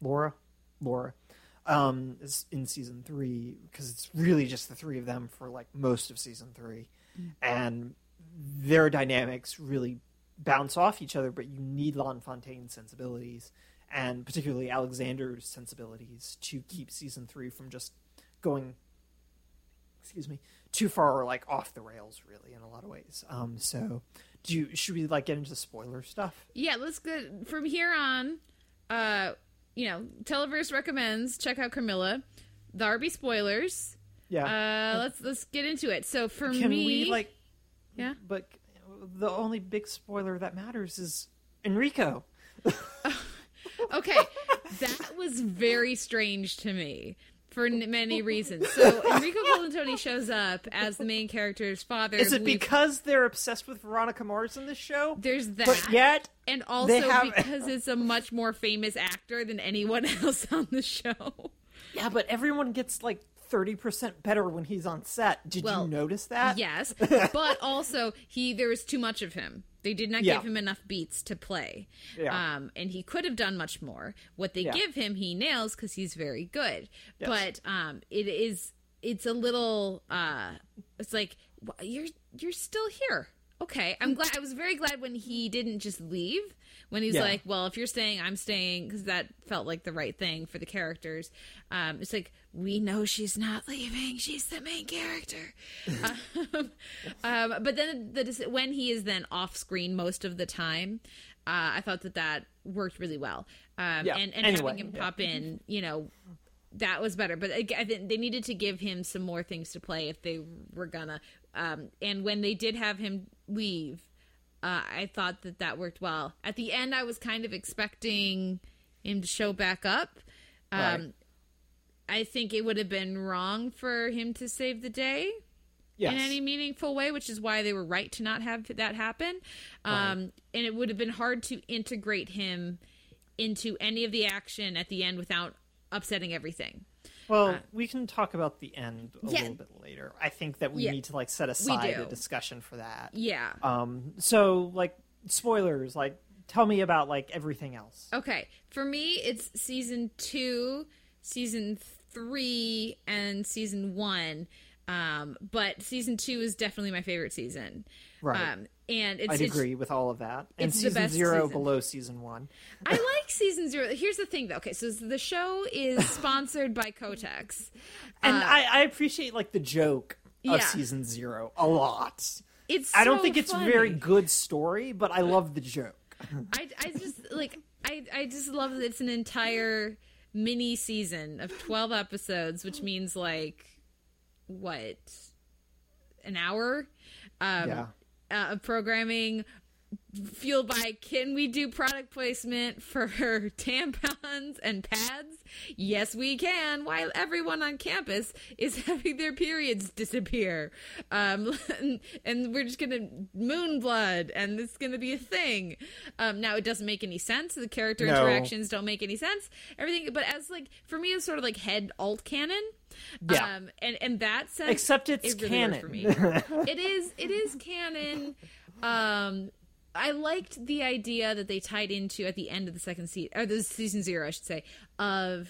Laura, Laura um, is in season three because it's really just the three of them for like most of season three, and their dynamics really bounce off each other. But you need LaFontaine's sensibilities and particularly Alexander's sensibilities to keep season three from just going, excuse me, too far or like off the rails. Really, in a lot of ways. Um, so, do you, should we like get into the spoiler stuff?
Yeah, let's get from here on. Uh, you know, Televerse recommends check out Carmilla. There be spoilers.
Yeah.
Uh, let's let's get into it. So for
Can
me,
we like?
yeah.
But the only big spoiler that matters is Enrico. [LAUGHS] [LAUGHS]
Okay, that was very strange to me for n- many reasons. So Enrico Colantoni shows up as the main character's father.
Is it
We-
because they're obsessed with Veronica Mars in this show?
there's that?
But yet,
and also
have-
because [LAUGHS] it's a much more famous actor than anyone [LAUGHS] else on the show.
yeah, but everyone gets like thirty percent better when he's on set. Did
Well,
you notice that?
Yes, [LAUGHS] but also he there was too much of him. They did not
Yeah.
give him enough beats to play,
Yeah.
um, and he could have done much more. What they
Yeah.
give him, he nails because he's very good.
Yes.
But um, it is it's a little uh, it's like you're you're still here. Okay, I'm glad. I was very glad when he didn't just leave. When he was
Yeah.
like, "Well, if you're staying, I'm staying," because that felt like the right thing for the characters. Um, it's like we know she's not leaving; she's the main character. um, [LAUGHS] um, but then the when he is then off screen most of the time, uh, I thought that that worked really well. Um,
Yeah.
and and
Anyway,
having him
yeah.
pop in, you know, that was better. But I I think they needed to give him some more things to play if they were gonna. Um, and when they did have him leave, uh, I thought that that worked well. At the end, I was kind of expecting him to show back up. Um,
Right.
I think it would have been wrong for him to save the day
Yes.
in any meaningful way, which is why they were right to not have that happen. Um, And it would have been hard to integrate him into any of the action at the end without upsetting everything.
Well, we can talk about the end a
uh, Yeah.
little bit later. I think that we
Yeah.
need to like set aside a discussion for that.
Yeah.
Um. So, like, spoilers. Like, tell me about like everything else.
Okay. For me, it's season two, season three, and season one. Um, but season two is definitely my favorite season.
Right.
Um, and it's,
I'd
it's-
agree with all of that. And
it's the
season
best
zero
season.
below season one.
I like season zero. Here's the thing, though. Okay, so the show is [LAUGHS] sponsored by Kotex.
And
Uh,
I, I appreciate like the joke of
Yeah.
season zero a lot.
It's.
I don't
so
think it's
funny.
very good story, but I love the joke.
I, I just like I I just love that it's an entire mini season of twelve episodes, which means like what an hour um,
Yeah.
uh, of programming fueled by can we do product placement for [LAUGHS] tampons and pads? Yes we can while everyone on campus is [LAUGHS] having their periods disappear. Um, and, [LAUGHS] and we're just gonna moon blood and this is gonna be a thing. Um, now it doesn't make any sense. The character
No.
interactions don't make any sense. Everything but as like for me it's sort of like head alt canon.
Yeah.
um, and and that sense
Except it's
it really worked for me.
canon.
it is it is canon. Um i liked the idea that they tied into at the end of the second season or the season zero i should say of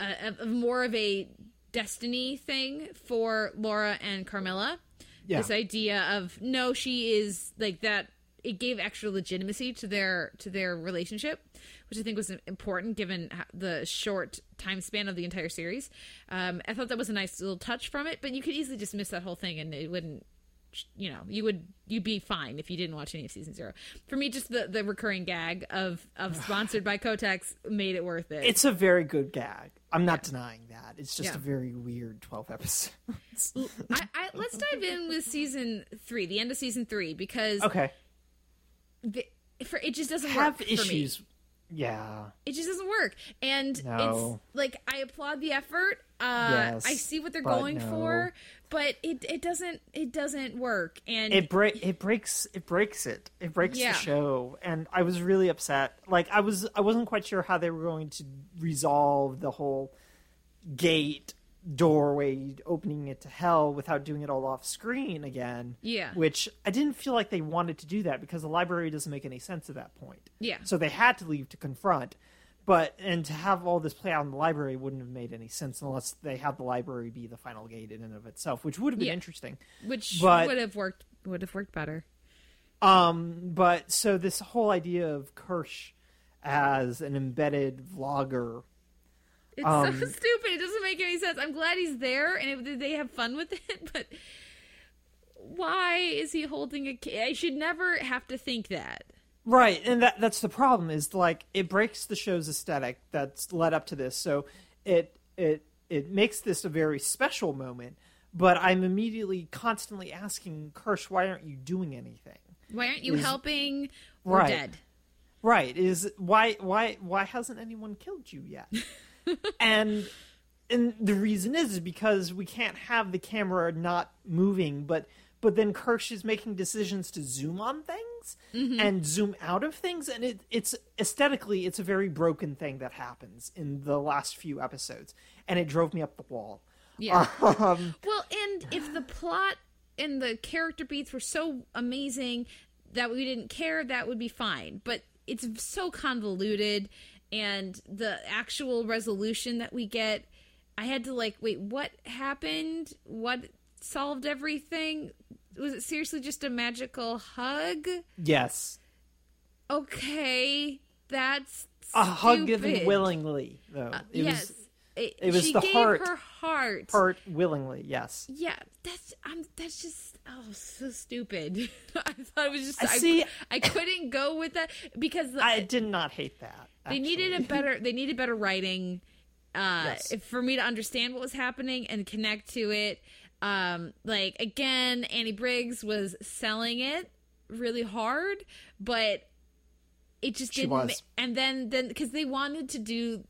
uh, of of more of a destiny thing for laura and carmilla
Yeah.
this idea of no she is like that it gave extra legitimacy to their to their relationship which i think was important given the short time span of the entire series um, i thought that was a nice little touch from it but you could easily just miss that whole thing and it wouldn't you know you would you'd be fine if you didn't watch any of season zero for me just the the recurring gag of of [SIGHS] sponsored by kotex made it worth it
It's a very good gag. I'm not denying that. It's just
Yeah.
a very weird 12 episodes. [LAUGHS]
I, I let's dive in with season three the end of season three because
okay.
the, for it just doesn't
Have
work for me.
issues. Yeah.
it just doesn't work and
No.
it's like i applaud the effort uh
Yes,
i see what they're going
no.
for but it it doesn't it doesn't work and
It break it breaks it breaks it. It breaks
Yeah.
the show and I was really upset. Like I was I wasn't quite sure how they were going to resolve the whole gate doorway opening it to hell without doing it all off screen again.
Yeah.
Which I didn't feel like they wanted to do that because the library doesn't make any sense at that point.
Yeah.
So they had to leave to confront. But and to have all this play out in the library wouldn't have made any sense unless they had the library be the final gate in and of itself, which would have been
Yeah.
interesting.
which
but-
would have worked would have worked better
Um, but so this whole idea of Kirsch as an embedded vlogger,
it's
Um,
so [LAUGHS] stupid it doesn't make any sense i'm glad he's there and it, they have fun with it [LAUGHS] but why is he holding a ca- i should never have to think that
right? And that that's the problem is like it breaks the show's aesthetic that's led up to this. So it it it makes this a very special moment. But I'm immediately constantly asking Kirsch, why aren't you doing anything?
Why aren't you
Is-
helping or
Right.
dead?
Right? Is why why why hasn't anyone killed you yet? [LAUGHS] and and the reason is, is because we can't have the camera not moving, but but then Kirsch is making decisions to zoom on things and zoom out of things, and it, it's aesthetically it's a very broken thing that happens in the last few episodes, and it drove me up the wall.
Yeah.
Um,
Well, and if the plot and the character beats were so amazing that we didn't care, that would be fine. But it's so convoluted, and the actual resolution that we get, I had to like, wait, what happened? What solved everything? Was it seriously just a magical hug?
yes,
Okay, that's
a hug given willingly, though. it
yes,
was
it,
it was the heart
her heart.
part willingly. Yes.
Yeah, that's I'm that's just oh so stupid. [LAUGHS] I thought it was just
I
I,
see-
I couldn't go with that because the,
I did not hate that.
they needed a [LAUGHS] better they needed better writing uh
Yes.
for me to understand what was happening and connect to it. Um like again, Annie Briggs was selling it really hard, but it just
She
didn't
was.
and then then because they wanted to do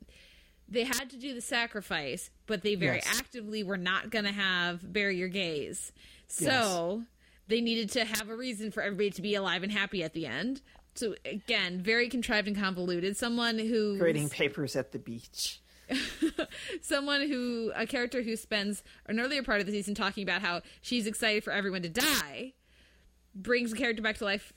they had to do the sacrifice, but they very
Yes.
actively were not going to have bury your gays. So they needed to have a reason for everybody to be alive and happy at the end. So again, very contrived and convoluted. Someone who
grading papers at the beach. [LAUGHS]
someone who a character who spends an earlier part of the season talking about how she's excited for everyone to die brings a character back to life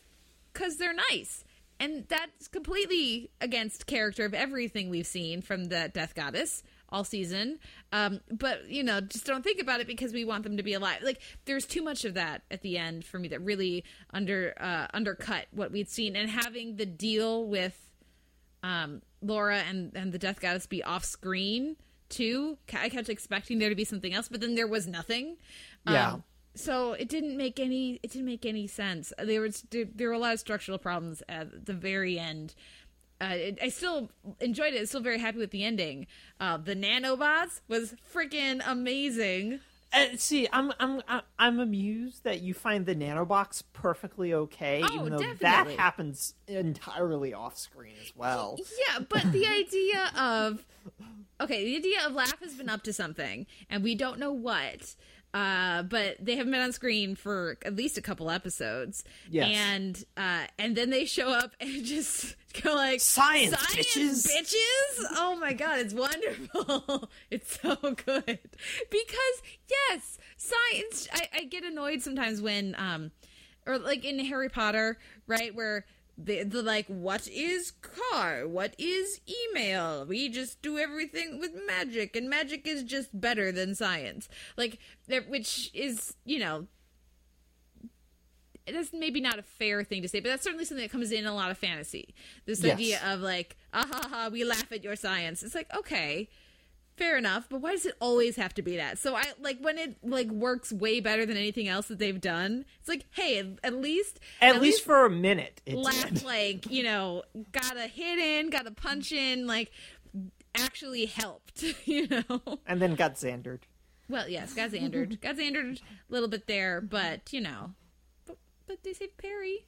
because they're nice. And that's completely against character of everything we've seen from the death goddess all season. Um, but you know just don't think about it because we want them to be alive. Like there's too much of that at the end for me that really under uh, undercut what we'd seen. And having the deal with um, Laura and and the Death Goddess be off screen too. I kept expecting there to be something else, but then there was nothing.
Yeah.
Um, so it didn't make any it didn't make any sense. There was there, there were a lot of structural problems at the very end. Uh, it, I still enjoyed it. I'm still very happy with the ending. Uh, the nanobots was freaking amazing.
Uh, see, I'm I'm I'm- amused that you find the nanobots perfectly okay,
Oh,
even though that happens entirely off screen as well.
Yeah, but the [LAUGHS] idea of okay, the idea of LaF has been up to something, and we don't know what. Uh, but they haven't been on screen for at least a couple episodes.
Yes.
And uh, and then they show up and [LAUGHS] just go like
Science, bitches."
bitches! Oh my god, it's wonderful. [LAUGHS] it's so good. Because yes, science I, I get annoyed sometimes when um or like in Harry Potter, right, where the, the like what is car what is email we just do everything with magic and magic is just better than science like which is you know is maybe not a fair thing to say, but that's certainly something that comes in a lot of fantasy. This
Yes.
idea of like, ah ha ha, we laugh at your science. It's like, okay, fair enough, but why does it always have to be that? So I like when it like works way better than anything else that they've done. It's like, hey, at, at least
At, least, for a minute, it did. [LAUGHS]
like you know, got a hit in, got a punch in, like actually helped, [LAUGHS] you know.
and then got Xandered.
Well, yes, got Xandered, [LAUGHS] got Xandered a little bit there, but you know, but but they saved Perry.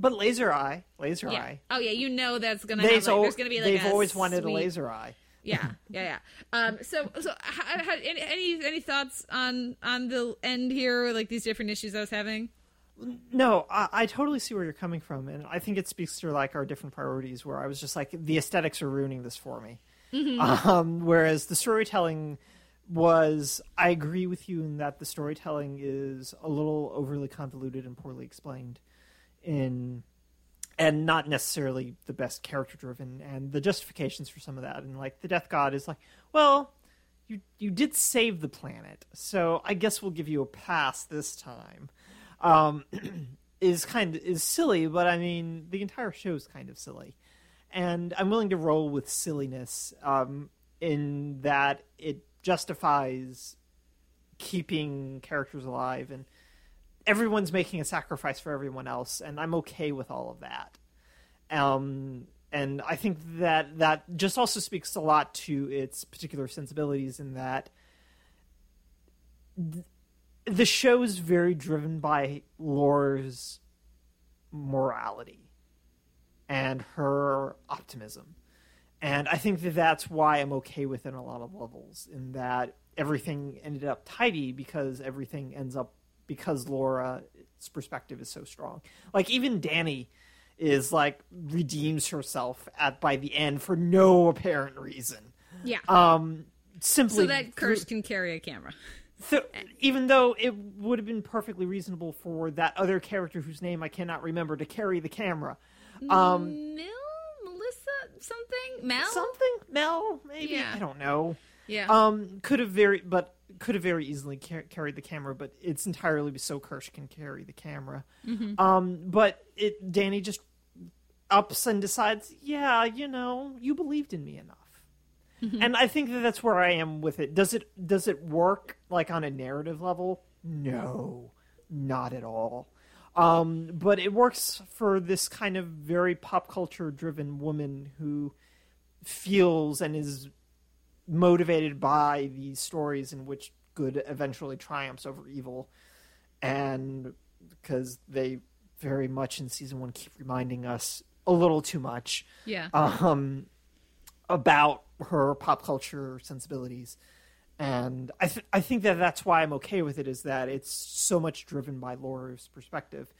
But laser eye, laser
Yeah.
eye.
Oh yeah, you know that's gonna have like,
al-
there's gonna be like
they've
a
always wanted a laser eye.
Yeah, yeah, yeah. Um, so so how, how, any any thoughts on on the end here, like these different issues I was having?
No, I, I totally see where you're coming from, and I think it speaks to like our different priorities. Where I was just like, the aesthetics are ruining this for me. Um, whereas the storytelling was, I agree with you in that the storytelling is a little overly convoluted and poorly explained, in and not necessarily the best character driven. And the justifications for some of that, and like the Death God is like, well, you you did save the planet, so I guess we'll give you a pass this time. Um, [CLEARS THROAT] is kind of is silly, but I mean the entire show is kind of silly, and I'm willing to roll with silliness um, in that it justifies keeping characters alive and everyone's making a sacrifice for everyone else, and I'm okay with all of that. Um, and I think that that just also speaks a lot to its particular sensibilities in that th- the show is very driven by Laura's morality and her optimism. And I think that that's why I'm okay with it on a lot of levels, in that everything ended up tidy because everything ends up because Laura's perspective is so strong. Like even Danny is like redeems herself at by the end for no apparent reason.
Yeah.
Um, simply
so that Kirsch can carry a camera.
so, even though it would have been perfectly reasonable for that other character whose name I cannot remember to carry the camera. Um,
Mil? Melissa? Something? Mel?
something Mel maybe
Yeah.
I don't know.
Yeah.
Um, could have very but could have very easily car- carried the camera, but it's entirely so Kirsch can carry the camera.
Mm-hmm.
Um, but it Danny just ups and decides, yeah, you know, you believed in me enough.
Mm-hmm.
And I think that that's where I am with it. Does it does it work like on a narrative level? No, not at all. Um, but it works for this kind of very pop culture driven woman who feels and is motivated by these stories in which good eventually triumphs over evil and because they very much in season one keep reminding us a little too much
yeah.
um, about her pop culture sensibilities. And I, th- I think that that's why I'm okay with it is that it's so much driven by Laura's perspective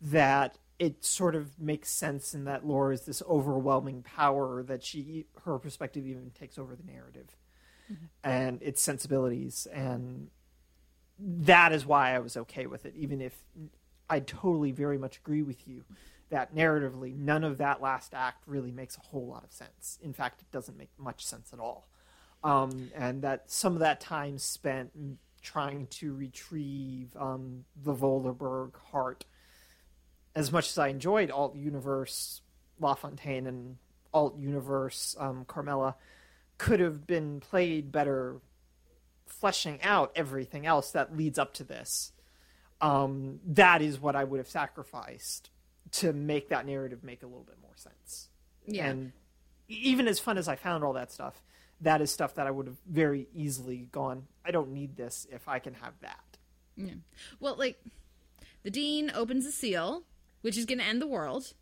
that it sort of makes sense in that Laura is this overwhelming power that she her perspective even takes over the narrative and its sensibilities and that is why I was okay with it even if I totally very much agree with you that narratively none of that last act really makes a whole lot of sense. In fact, it doesn't make much sense at all. Um, and that some of that time spent trying to retrieve um, the Volderberg heart, as much as I enjoyed Alt Universe LaFontaine and Alt Universe um, Carmilla, could have been played better, fleshing out everything else that leads up to this. Um, that is what I would have sacrificed to make that narrative make a little bit more sense.
Yeah.
And even as fun as I found all that stuff, that is stuff that I would have very easily gone, I don't need this if I can have that.
Yeah. Well, like the dean opens a seal, which is going to end the world,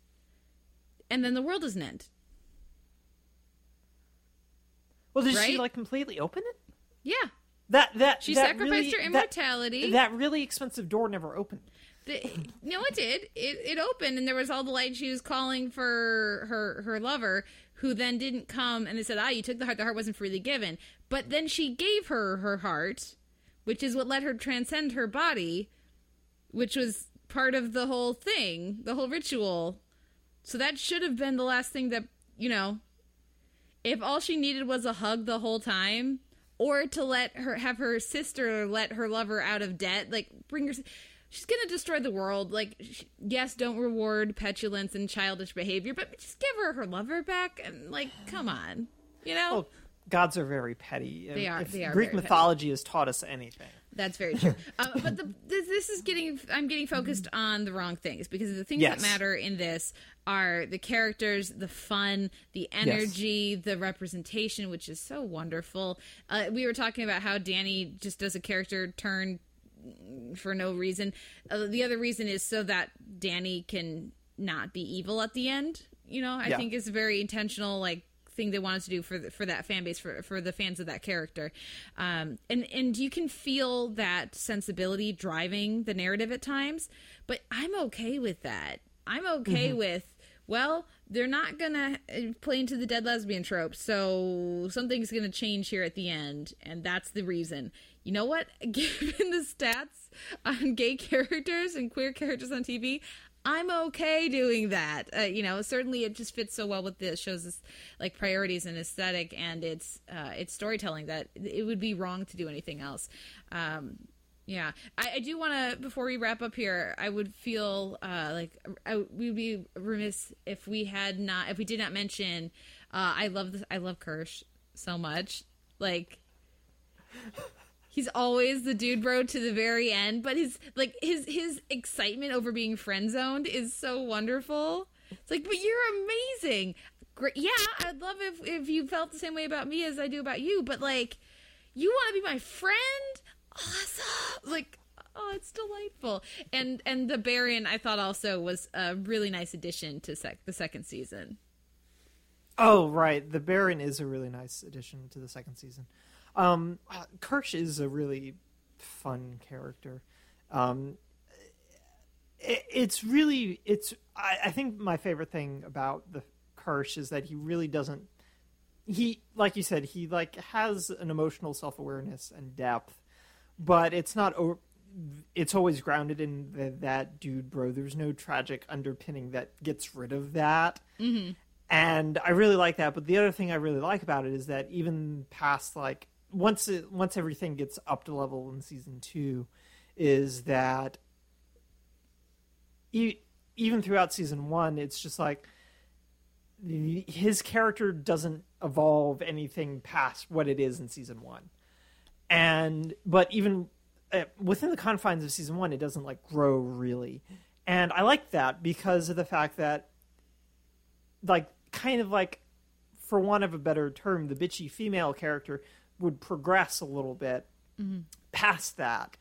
and then the world doesn't end.
Well, did
Right?
she like completely open it?
Yeah.
That that
She
that
sacrificed
really-
her
that-
immortality.
That, really expensive door never opened.
The, no, it did. It it opened, and there was all the light. She was calling for her her lover, who then didn't come. And they said, "Ah, you took the heart. The heart wasn't freely given." But then she gave her her heart, which is what let her transcend her body, which was part of the whole thing, the whole ritual. So that should have been the last thing that you know. If all she needed was a hug the whole time, or to let her have her sister let her lover out of debt, like bring her. She's gonna destroy the world. Like, sh- yes, don't reward petulance and childish behavior, but just give her her lover back. And like, come on, you know.
Well, gods are very petty.
They are-
If
they are
Greek
very petty.
mythology has taught us anything.
That's very true. uh, [LAUGHS] but the, this, this is getting. I'm getting focused on the wrong things because the things
Yes.
that matter in this are the characters, the fun, the energy, the representation, which is so wonderful. Uh, we were talking about how Danny just does a character turn for no reason. Uh, the other reason is so that Danny can not be evil at the end. You know, I
Yeah.
think it's very intentional like thing they wanted to do for the, for that fan base for for the fans of that character. Um, and and you can feel that sensibility driving the narrative at times, but I'm okay with that. I'm okay with well, they're not gonna uh, play into the dead lesbian trope, so something's gonna change here at the end, and that's the reason. You know what? [LAUGHS] Given the stats on gay characters and queer characters on TV, I'm okay doing that. Uh, you know, certainly it just fits so well with the show's like priorities and aesthetic and its uh, its storytelling that it would be wrong to do anything else. Um, yeah, I, I do want to. Before we wrap up here, I would feel uh, like I, we would be remiss if we had not, if we did not mention. Uh, I love this. I love Kirsch so much. Like he's always the dude bro to the very end, but his like his his excitement over being friend zoned is so wonderful. It's like, but you're amazing. great. Yeah, I'd love if if you felt the same way about me as I do about you. But like, you want to be my friend? Awesome! Like, oh, it's delightful. And and the Baron, I thought also was a really nice addition to sec- the second season.
Oh, right. The Baron is a really nice addition to the second season. Um, Kirsch is a really fun character. Um, it, it's really it's. I, I think my favorite thing about the Kirsch is that he really doesn't. He, like you said, he like has an emotional self awareness and depth, but it's not. It's always grounded in the, that dude, bro. There's no tragic underpinning that gets rid of that and I really like that. But the other thing I really like about it is that even past like once it, once everything gets up to level in season two, is that e- even throughout season one, it's just like his character doesn't evolve anything past what it is in season one, and but even uh, within the confines of season one, it doesn't like grow really, and I like that because of the fact that like kind of like for want of a better term the bitchy female character would progress a little bit mm-hmm. past that.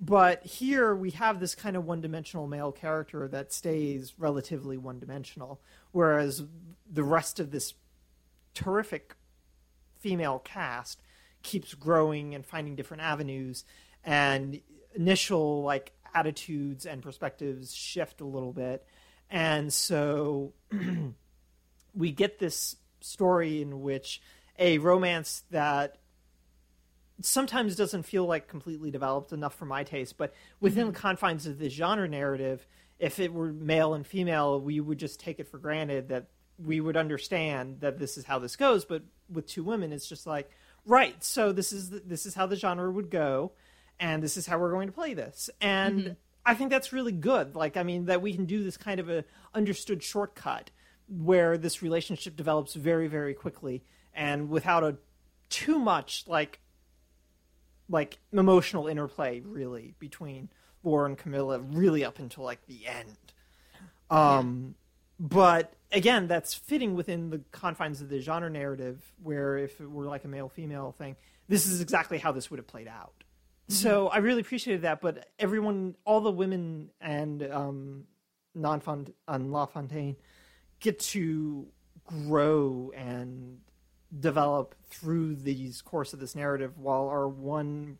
But here we have this kind of one-dimensional male character that stays relatively one-dimensional whereas the rest of this terrific female cast keeps growing and finding different avenues and initial like attitudes and perspectives shift a little bit. And so [CLEARS THROAT] we get this story in which a romance that sometimes doesn't feel like completely developed enough for my taste, but within the confines of the genre narrative, if it were male and female, we would just take it for granted that we would understand that this is how this goes. But with two women, it's just like, right, so this is the, this is how the genre would go, and this is how we're going to play this, and. Mm-hmm. I think that's really good. Like, I mean, that we can do this kind of a understood shortcut where this relationship develops very, very quickly and without a too much like like emotional interplay really between Laura and Carmilla really up until like the end. Um but again that's fitting within the confines of the genre narrative where if it were like a male female thing this is exactly how this would have played out. So I really appreciated that but everyone all the women and um non on LaFontaine get to grow and develop through these course of this narrative while our one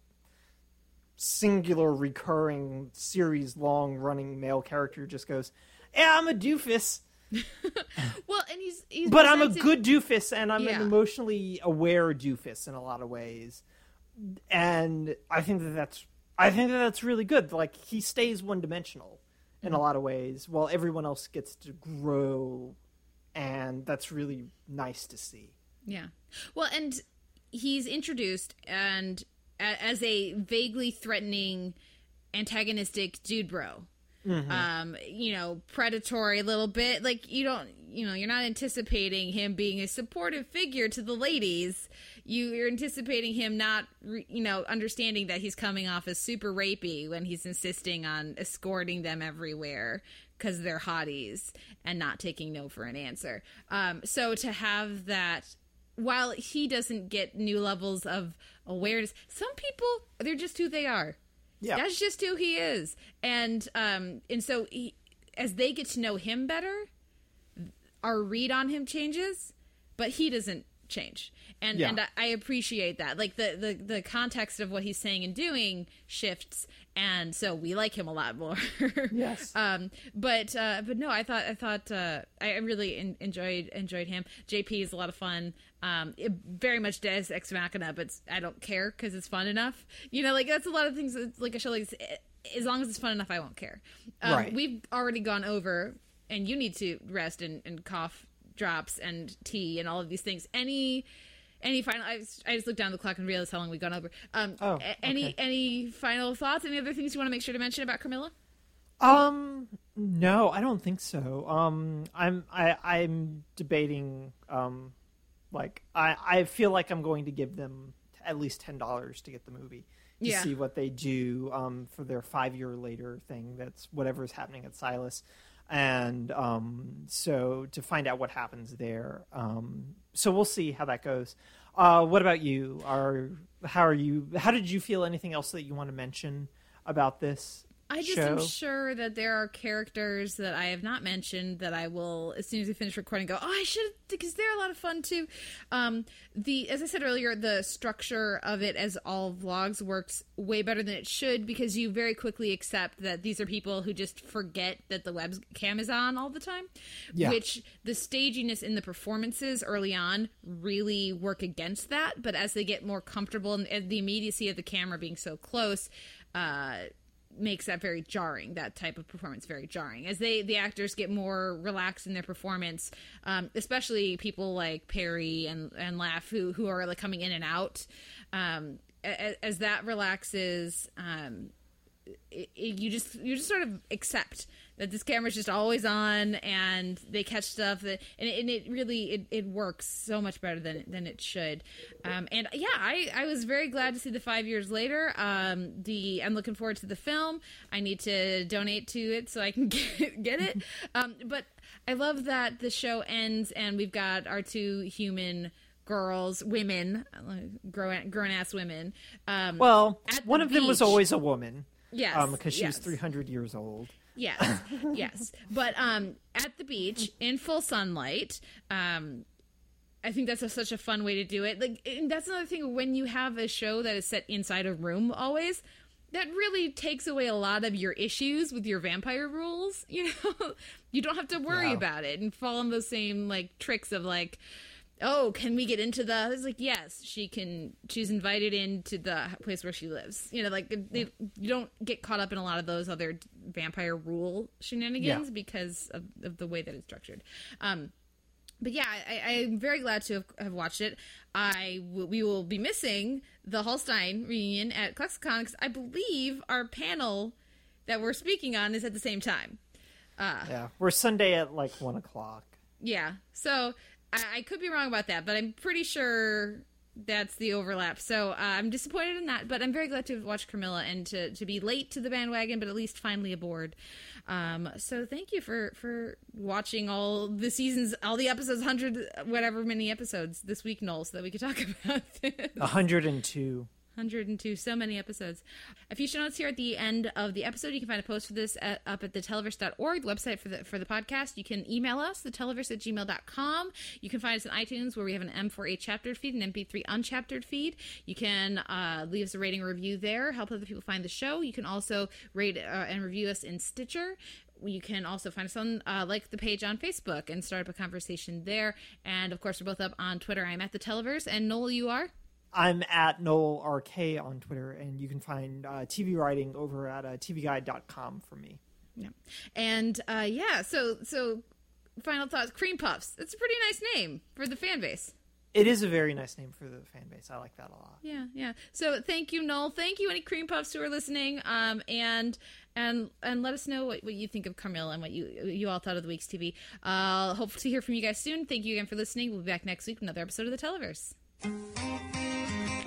singular recurring series long running male character just goes yeah i'm a doofus [LAUGHS]
Well, and he's, he's
but i'm a good doofus and i'm
Yeah.
an emotionally aware doofus in a lot of ways and i think that that's i think that that's really good like he stays one dimensional in
Mm-hmm.
a lot of ways while everyone else gets to grow and that's really nice to see
Yeah. Well, and he's introduced and as a vaguely threatening, antagonistic dude bro. Um, you know, predatory a little bit. Like you don't, you know, you're not anticipating him being a supportive figure to the ladies. You, you're anticipating him not, re, you know, understanding that he's coming off as super rapey when he's insisting on escorting them everywhere because they're hotties and not taking no for an answer. Um, so to have that while he doesn't get new levels of awareness, some people they're just who they are.
Yeah.
That's just who he is. And um and so he, as they get to know him better, our read on him changes, but he doesn't change. And
Yeah.
and I, I appreciate that. Like the, the the context of what he's saying and doing shifts and so we like him a lot more. [LAUGHS]
Yes.
um but uh but no, I thought I thought uh I really en- enjoyed enjoyed him. JP is a lot of fun. Um it, very much Deus Ex Machina, but I don't care cuz it's fun enough. You know, like that's a lot of things it's like a show like this, as long as it's fun enough I won't care. Um,
Right.
we've already gone over and you need to rest and, and cough drops and tea and all of these things. Any any final? I just, I just looked down the clock and realized how long we've gone over. Um,
Oh,
a- any any final thoughts? Any other things you want to make sure to mention about Carmilla?
Um, no, I don't think so. Um, I'm I I'm debating. Um, like I I feel like I'm going to give them at least ten dollars to get the movie to
Yeah.
see what they do. Um, for their five year later thing. That's whatever is happening at Silas. And um, so to find out what happens there. Um, so we'll see how that goes. Uh, what about you? Are how are you? How did you feel? Anything else that you want to mention about this?
I just
show?
am sure that there are characters that I have not mentioned that I will, as soon as we finish recording, go, oh, I should, because they're a lot of fun too. Um, the, as I said earlier, the structure of it as all vlogs works way better than it should because you very quickly accept that these are people who just forget that the webcam is on all the time.
Yeah.
Which the staginess in the performances early on really work against that. But as they get more comfortable and, and the immediacy of the camera being so close, uh, makes that very jarring that type of performance very jarring. As they the actors get more relaxed in their performance um, especially people like perry and and LaF who who are like coming in and out um, as, as that relaxes um, it, it- you just you just sort of accept that this camera's just always on and they catch stuff that and it, and it really it, it works so much better than than it should. Um, and yeah I, I was very glad to see the five years later. Um, the I'm looking forward to the film. I need to donate to it so I can [LAUGHS] get, get it. Um, but I love that the show ends and we've got our two human girls women grown grown ass women um,
Well, one of them was always a woman.
Yes,
Um, because she was 300 years old.
Yes, yes. But um, at the beach in full sunlight, um, I think that's a, such a fun way to do it. Like, and that's another thing when you have a show that is set inside a room, always. That really takes away a lot of your issues with your vampire rules. [LAUGHS] You know, you don't have to worry
Yeah.
about it and fall in those same like tricks of like, oh, can we get into the? It's like yes, she can. She's invited into the place where she lives. You know, like they, you don't get caught up in a lot of those other vampire rule shenanigans
Yeah.
because of, of the way that it's structured. Um, but yeah, I, I'm very glad to have, have watched it. I w- we will be missing the Hollstein reunion at because I believe our panel that we're speaking on is at the same time.
Yeah, we're Sunday at like one o'clock.
Yeah. So I, I could be wrong about that, but I'm pretty sure that's the overlap. So uh, I'm disappointed in that, but I'm very glad to have watched Carmilla and to, to be late to the bandwagon, but at least finally aboard. Um, so thank you for, for watching all the seasons, all the episodes, 100, whatever many episodes this week, Noel, so that we could talk [LAUGHS] about this.
102.
102 so many episodes a few show notes here at the end of the episode you can find a post for this at, up at theteleverse.org the website for the for the podcast you can email us theteleverse at gmail.com you can find us on itunes where we have an m4a chaptered feed an mp3 unchaptered feed you can uh, leave us a rating review there help other people find the show you can also rate uh, and review us in stitcher you can also find us on uh, like the page on Facebook and start up a conversation there. And of course, we're both up on Twitter. I'm at the Televerse, and Noel, you are.
I'm at Noel RK on Twitter, and you can find uh, TV writing over at uh, tvguide.com for me.
Yeah. And uh, yeah, so so final thoughts. Cream Puffs. It's a pretty nice name for the fan base.
It is a very nice name for the fan base. I like that a lot.
Yeah, yeah. So thank you, Noel. Thank you, any cream puffs who are listening. Um, and and and let us know what, what you think of Carmilla and what you you all thought of the week's TV. Uh, hope to hear from you guys soon. Thank you again for listening. We'll be back next week with another episode of the Televerse.